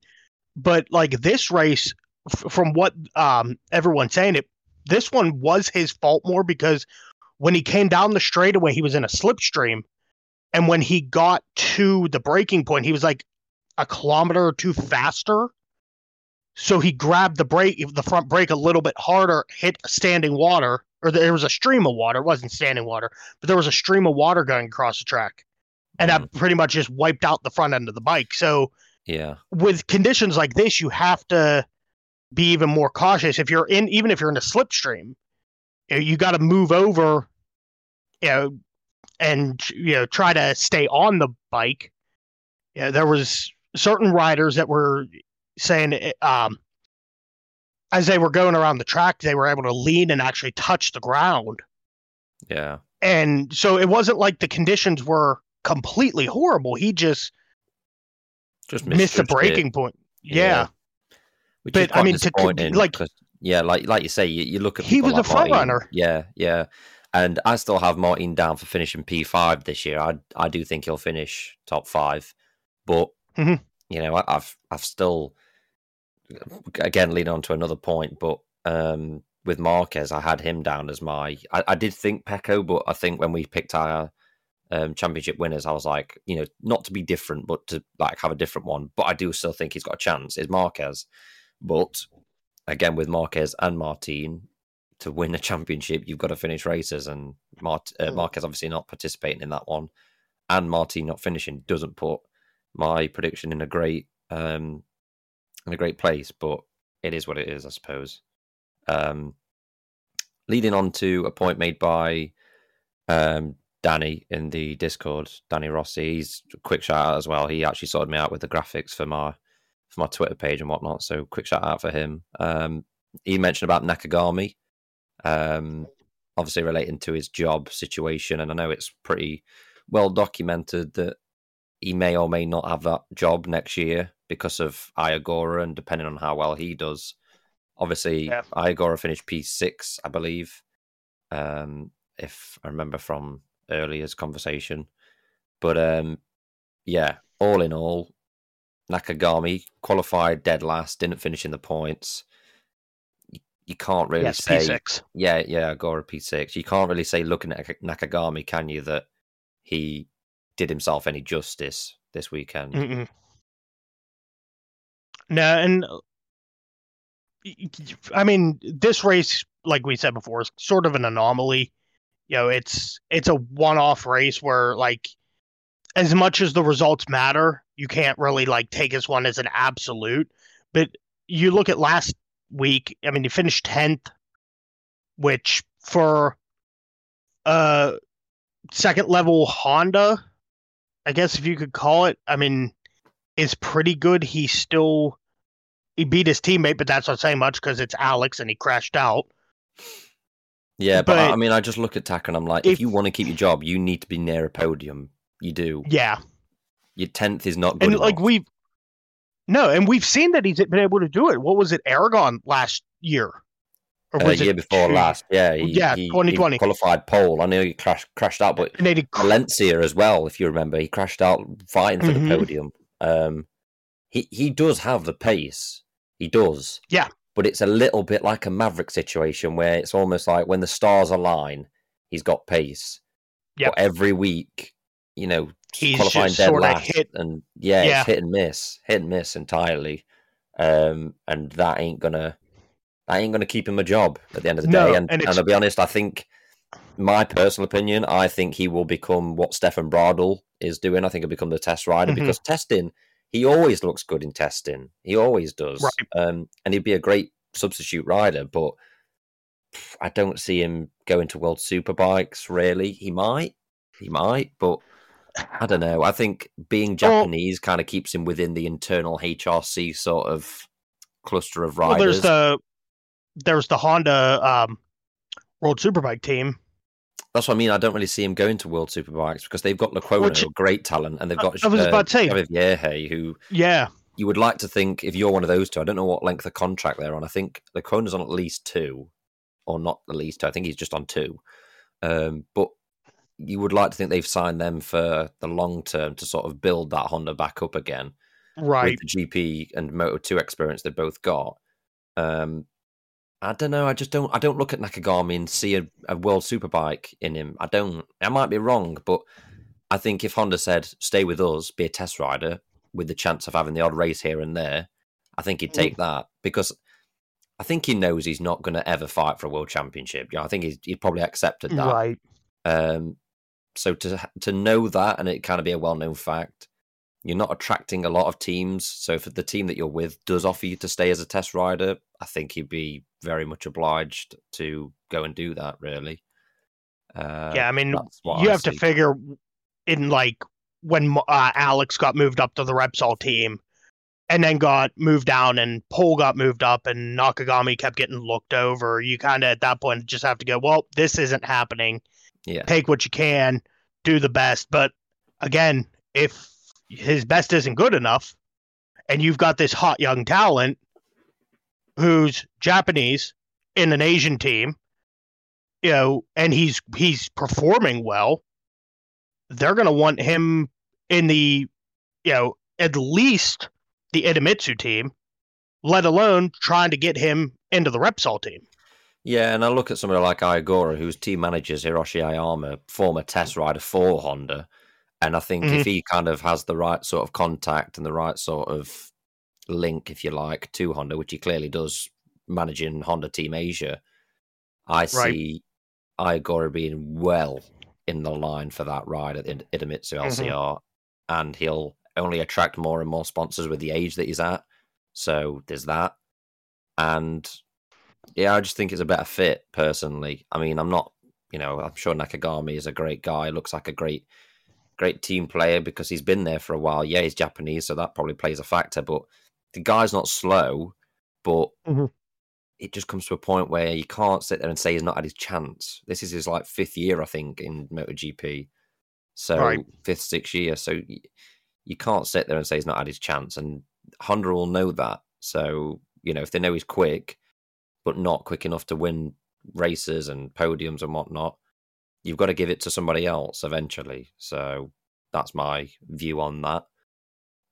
But like this race, f- from what um everyone's saying, it this one was his fault more because when he came down the straightaway, he was in a slipstream, and when he got to the braking point, he was like a kilometer or two faster. So he grabbed the brake, the front brake a little bit harder, hit standing water, or there was a stream of water. It wasn't standing water, but there was a stream of water going across the track, and that pretty much just wiped out the front end of the bike. So Yeah, with conditions like this, you have to be even more cautious. If you're in, even if you're in a slipstream, you, know, you got to move over, you know, and you know try to stay on the bike. Yeah, there was certain riders that were saying, um, as they were going around the track, they were able to lean and actually touch the ground, yeah, and so it wasn't like the conditions were completely horrible. He just just missed the misjudged it. braking point. yeah. Which But, I mean, to like- yeah, like like you say, you, you look at He was a like front Martin. runner. Yeah, yeah, and I still have Martin down for finishing P five this year. I I do think he'll finish top five, but Mhm. you know, I, I've I've still again, leading on to another point, but um, with Marquez, I had him down as my. I, I did think Pecco, but I think when we picked our um, championship winners, I was like, you know, not to be different, but to like have a different one. But I do still think he's got a chance. Is Marquez, but again with Marquez and Martin to win a championship, you've got to finish races, and Mart- uh, Hmm. Marquez obviously not participating in that one, and Martin not finishing doesn't put my prediction in a great um in a great place. But it is what it is, I suppose. Um, leading on to a point made by um, Danny in the Discord, Danny Rossi. He's quick shout out as well. He actually sorted me out with the graphics for my for my Twitter page and whatnot. So quick shout out for him. Um, he mentioned about Nakagami, um, obviously relating to his job situation, and I know it's pretty well documented that he may or may not have that job next year because of Ai Ogura and depending on how well he does. Obviously, Yeah. Ai Ogura finished P6, I believe, um, if I remember from earlier's conversation. But um, yeah, all in all, Nakagami qualified dead last, didn't finish in the points. You, you can't really yes, say, P6. yeah, yeah, Ogura P6. You can't really say looking at Nakagami, can you, that he did himself any justice this weekend? Mm-mm. No, and uh, I mean, this race, like we said before, is sort of an anomaly. You know, it's it's a one-off race where, like, as much as the results matter, you can't really like take this one as an absolute. But you look at last week. I mean, he finished tenth, which for uh second level Honda, I guess if you could call it. I mean, is pretty good. He still he beat his teammate, but that's not saying much because it's Alex and he crashed out. Yeah, but, I- I mean, I just look at Tack and I'm like, if, if- you want to keep your job, you need to be near a podium. You do. Yeah, Your tenth is not good and enough. like we've no, and we've seen that he's been able to do it. What was it, Aragon last year, or uh, was year it before two- last, yeah, he, Yeah, he, he 2020. qualified pole. I know he crashed crashed out, but did Valencia as well, if you remember, he crashed out fighting for Mhm. the podium. Um, he he does have the pace, he does. Yeah. but it's a little bit like a Maverick situation where it's almost like when the stars align, he's got pace. But every week, you know, He's qualifying dead last, hit- and yeah, Yeah. it's hit and miss, hit and miss entirely. Um, and that ain't gonna that ain't gonna keep him a job at the end of the No, day. And, and and, I'll be honest, I think my personal opinion, I think he will become what Stefan Bradl is doing. I think he'll become the test rider Mhm. because testing, he always looks good in testing. He always does. Right. Um, and he'd be a great substitute rider, but I don't see him going to World Superbikes. Really, he might, he might, but I don't know. I think being Well- Japanese kind of keeps him within the internal HRC sort of cluster of well, riders. there's the there's the Honda um, World Superbike team. That's what I mean. I don't really see him going to World Superbikes because they've got Lecuona, Which- a great talent, and they've got I was about to say- Vierge, who Yeah, you would like to think if you're one of those two. I don't know what length of contract they're on. I think Lecuona's on at least two, or not at least two. I think he's just on two. Um, but you would like to think they've signed them for the long term to sort of build that Honda back up again right. with the GP and Moto Two experience they've both got. Um, I don't know. I just don't. I don't look at Nakagami and see a, a world superbike in him. I don't. I might be wrong, but I think if Honda said stay with us, be a test rider with the chance of having the odd race here and there, I think he'd take that because I think he knows he's not going to ever fight for a world championship. Yeah, I think he's, he'd probably accepted that. Right. Um, so to to know that and it kind of be a well known fact, you're not attracting a lot of teams. So if the team that you're with does offer you to stay as a test rider, I think you'd be very much obliged to go and do that. Really. Uh, yeah, I mean, you I have to figure in like when uh, Alex got moved up to the Repsol team and then got moved down and Pol got moved up and Nakagami kept getting looked over. You kind of at that point just have to go, well, this isn't happening. Yeah. Take what you can, do the best. But again, if his best isn't good enough and you've got this hot young talent who's Japanese in an Asian team, you know, and he's he's performing well, they're going to want him in the, you know, at least the Idemitsu team, let alone trying to get him into the Repsol team. Yeah, and I look at somebody like Ai Ogura, whose team managers Hiroshi Aoyama, former test rider for Honda. And I think Mhm. if he kind of has the right sort of contact and the right sort of link, if you like, to Honda, which he clearly does managing Honda Team Asia, I see Igor being well in the line for that ride at the Idemitsu mm-hmm. LCR. And he'll only attract more and more sponsors with the age that he's at. So there's that. And yeah, I just think it's a better fit personally. I mean, I'm not, you know, I'm sure Nakagami is a great guy. Looks like a great, great team player because he's been there for a while. Yeah, he's Japanese, so that probably plays a factor. But the guy's not slow, but Mhm. it just comes to a point where you can't sit there and say he's not had his chance. This is his like fifth year, I think, in MotoGP. So Right. fifth, sixth year. So y- you can't sit there and say he's not had his chance. And Honda will know that. So you know, if they know he's quick, but not quick enough to win races and podiums and whatnot, you've got to give it to somebody else eventually. So that's my view on that.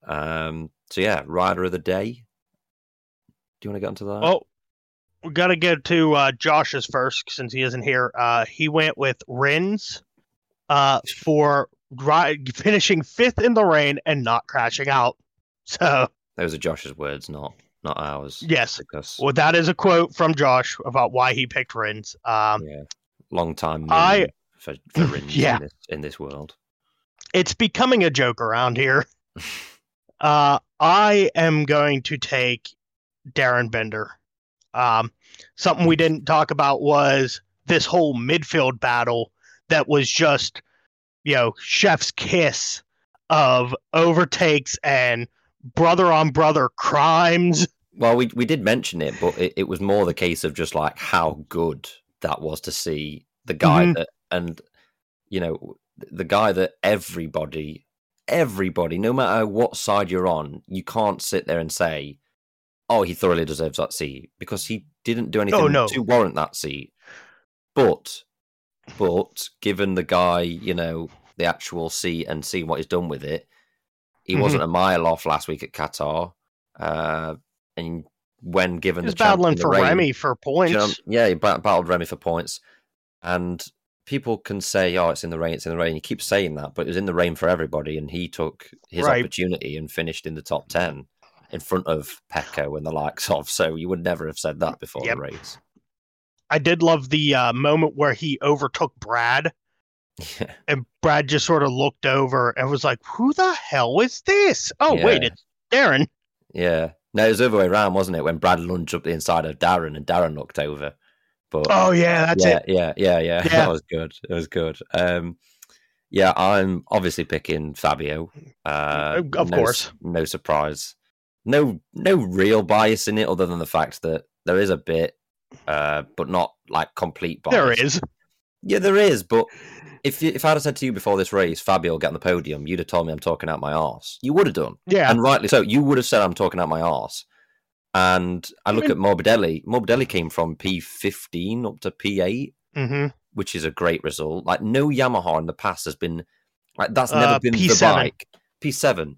Um, so yeah, rider of the day. Do you want to get into that? Oh, we got to get to uh, Josh's first since he isn't here. Uh, he went with Rins uh, for ri- finishing fifth in the rain and not crashing out. So, Those are Josh's words, not not ours. yes, Because well, that is a quote from Josh about why he picked Rins. Um, yeah, long time I- for for Rins Yeah. in, this, in this world. it's becoming a joke around here. Uh, I am going to take Darryn Binder. Um, something we didn't talk about was this whole midfield battle that was just, you know, chef's kiss of overtakes and brother on brother crimes. Well, we we did mention it, but it, it was more the case of just like how good that was to see the guy Mhm. that and you know the guy that everybody everybody no matter what side you're on you can't sit there and say oh he thoroughly deserves that seat because he didn't do anything Oh, no. to warrant that seat but but given the guy you know the actual seat and seeing what he's done with it he Mhm. wasn't a mile off last week at Qatar uh and when given He was the battling for rain- Remy for points. you know, yeah, he battled Remy for points, and people can say, "Oh, it's in the rain, it's in the rain." You keep saying that, but it was in the rain for everybody, and he took his Right. opportunity and finished in the top ten in front of Pecco and the likes of. So you would never have said that before Yep. the race. I did love the uh, moment where he overtook Brad Yeah, and Brad just sort of looked over and was like, "Who the hell is this?" Oh, wait, it's Darryn. yeah. No, it was the other way around, wasn't it? When Brad lunged up the inside of Darryn and Darryn looked over. But Oh yeah, that's yeah, it. Yeah, yeah, yeah, Yeah. That was good. It was good. Um, yeah, I'm obviously picking Fabio. Uh, Of no, course. no surprise. No, no real bias in it, other than the fact that there is a bit, uh, but not like complete bias. There is. Yeah, there is. But if if I'd have said to you before this race, Fabio will get on the podium, you'd have told me I'm talking out my arse. You would have done, Yeah. and rightly so. You would have said I'm talking out my arse. And I look mean- at Morbidelli. Morbidelli came from P15 up to P8 hmm which is a great result. Like no Yamaha in the past has been like that's never Uh, been the P7. bike. P7.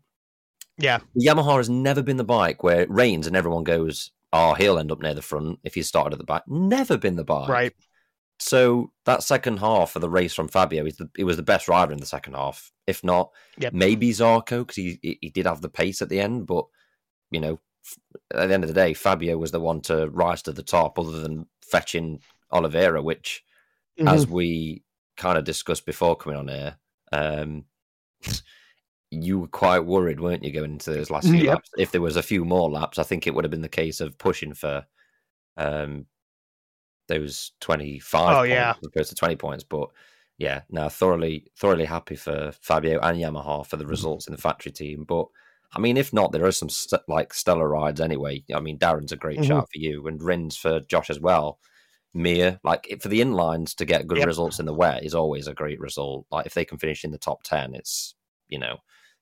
Yeah. The Yamaha has never been the bike where it rains and everyone goes, "Oh, he'll end up near the front if he started at the back." Never been the bike. Right. So that second half of the race from Fabio, he's the, he was the best rider in the second half. If not, Yep. maybe Zarco because he he did have the pace at the end. But you know, at the end of the day, Fabio was the one to rise to the top, other than fetching Oliveira, which Mhm. as we kind of discussed before coming on here, um, you were quite worried, weren't you, going into those last few Yep. laps? If there was a few more laps, I think it would have been the case of pushing for um, those twenty-five. Oh, points yeah. as opposed to twenty points. But yeah, now thoroughly, thoroughly happy for Fabio and Yamaha for the results in the factory team. But I mean, if not, there are some st- like stellar rides anyway. I mean, Darryn's a great Mhm. shout for you, and Rins for Josh as well. Mir, like for the inlines to get good Yep. results in the wet is always a great result. Like if they can finish in the top ten, it's you know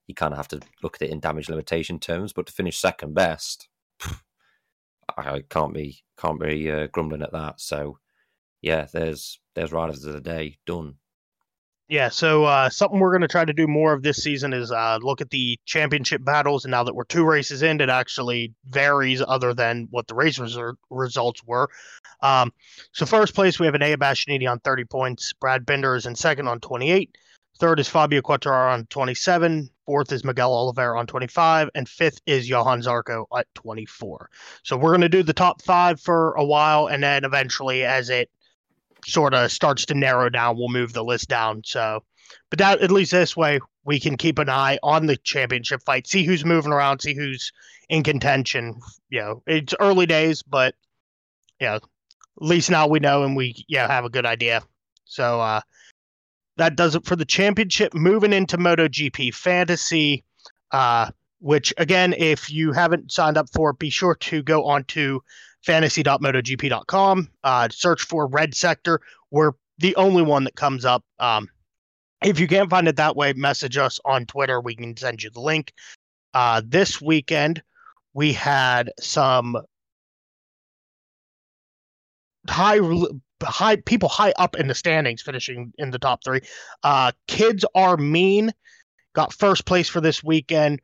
you kind of have to look at it in damage limitation terms. But to finish second best, I can't be can't be uh, grumbling at that. So yeah, there's there's riders of the day done. Yeah, so uh, something we're going to try to do more of this season is uh, look at the championship battles. And now that we're two races in, it actually varies other than what the race reser- results were. Um, so, first place, we have Enea Bastianini on 30 points. Brad Binder is in second on 28. Third is Fabio Quartararo on 27. Fourth is Miguel Oliveira on 25. And fifth is Johann Zarco at 24. So, we're going to do the top five for a while. And then eventually, as it sort of starts to narrow down, we'll move the list down. So, but that at least this way we can keep an eye on the championship fight, see who's moving around, see who's in contention. You know, it's early days, but you know, at least now we know and we yeah have a good idea. So uh, that does it for the championship. Moving into MotoGP Fantasy. Uh, which again, if you haven't signed up for, be sure to go on to fantasy.motogp.com. Uh, search for Red Sector. We're the only one that comes up. Um, if you can't find it that way, message us on Twitter. We can send you the link. Uh, this weekend, we had some high high people high up in the standings finishing in the top three. Uh, Kids are mean got first place for this weekend.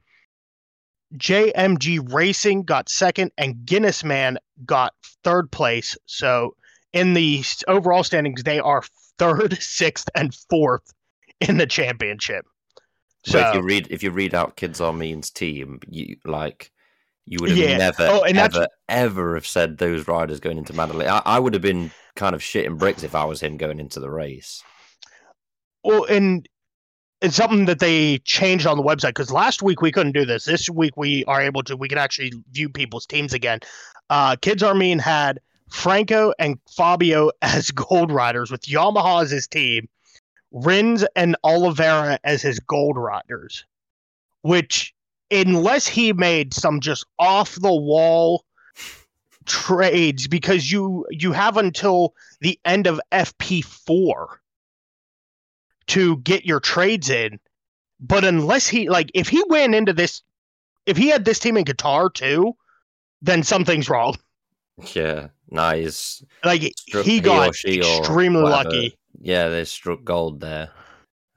JMG Racing got second, and Guinness Man got third place. So in the overall standings, they are third, sixth, and fourth in the championship. So if you read if you read out Kids Are Mean's team, you like you would have yeah. never oh, and ever ever have said those riders going into Mandalika. I, I would have been kind of shitting bricks if I was him going into the race. Well, and it's something that they changed on the website because last week we couldn't do this. This week we are able to. We can actually view people's teams again. Uh, Kids Armin had Franco and Fabio as gold riders with Yamaha as his team, Rins and Oliveira as his gold riders. Which, unless he made some just off the wall trades, because you you have until the end of FP four to get your trades in. But unless he like if he went into this if he had this team in Qatar too, then something's wrong. Yeah. Nice. Like struck, he got he extremely lucky. Yeah, they struck gold there.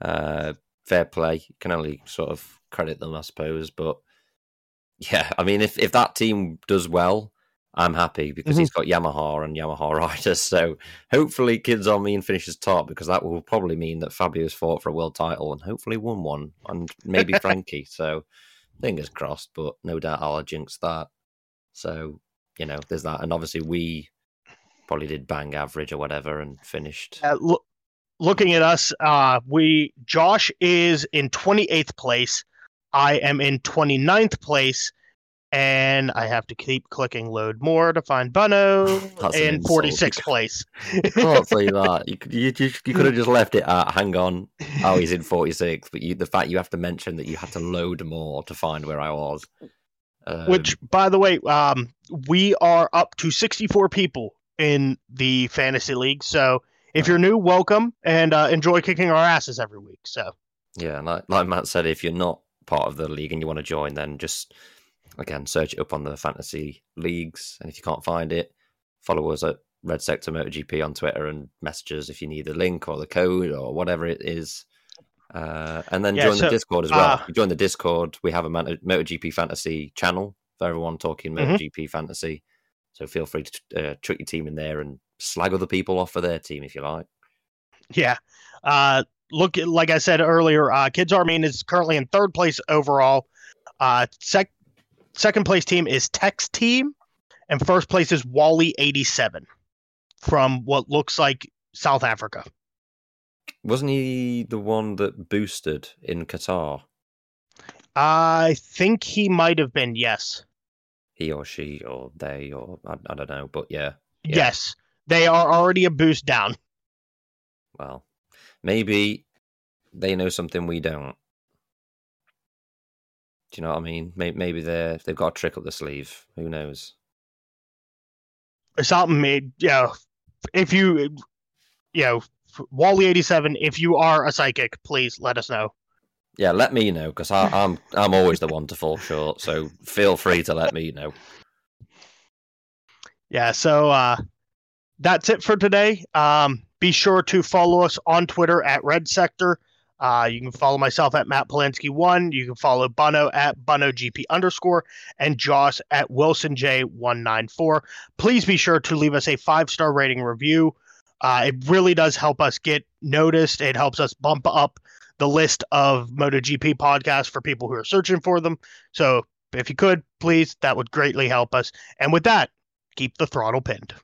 Uh fair play. Can only sort of credit them, I suppose. But yeah, I mean if if that team does well, I'm happy because mm-hmm. he's got Yamaha and Yamaha riders. So hopefully, Kids on Me and finishes top because that will probably mean that Fabio's fought for a world title and hopefully won one, and maybe Frankie. so fingers crossed, but no doubt I'll jinx that. So you know, there's that, and obviously we probably did bang average or whatever and finished. Uh, lo- looking at us, uh, we Josh is in 28th place. I am in 29th place and I have to keep clicking load more to find Bono in 46th place. can't say that. You, you, you, you, could have just left it at hang on. Oh, he's in 46th, but you, the fact you have to mention that you had to load more to find where I was. Um, Which, by the way, um, we are up to 64 people in the fantasy league. So if you're new, welcome and uh, enjoy kicking our asses every week. So yeah, like, like Matt said, if you're not part of the league and you want to join, then just again, search it up on the fantasy leagues. And if you can't find it, follow us at Red Sector MotoGP on Twitter and messages if you need the link or the code or whatever it is. Uh, and then yeah, join so, the Discord as well. Uh, join the Discord. We have a MotoGP fantasy channel for everyone talking mm-hmm. MotoGP fantasy. So feel free to uh, trick your team in there and slag other people off for their team if you like. Yeah. Uh, look, like I said earlier, uh, Kids Armin is currently in third place overall. Uh, sec- second place team is Tex Team, and first place is Wally eighty seven from what looks like South Africa. Wasn't he the one that boosted in Qatar? I think he might have been. Yes. He or she or they or I, I don't know, but yeah, yeah. Yes, they are already a boost down. Well, maybe they know something we don't. Do you know what I mean? Maybe, maybe they they've got a trick up the sleeve. Who knows? Something made, you know, if you, you know, Wally eighty seven. If you are a psychic, please let us know. Yeah, let me know because I'm I'm always the one to fall short. So feel free to let me know. Yeah. So uh, that's it for today. Um, Be sure to follow us on Twitter at Red Sector. Uh, you can follow myself at Matt Polanski1. You can follow Bono at BonoGP underscore and Joss at WilsonJ194. Please be sure to leave us a five star rating review. Uh, it really does help us get noticed. It helps us bump up the list of MotoGP podcasts for people who are searching for them. So if you could, please, that would greatly help us. And with that, keep the throttle pinned.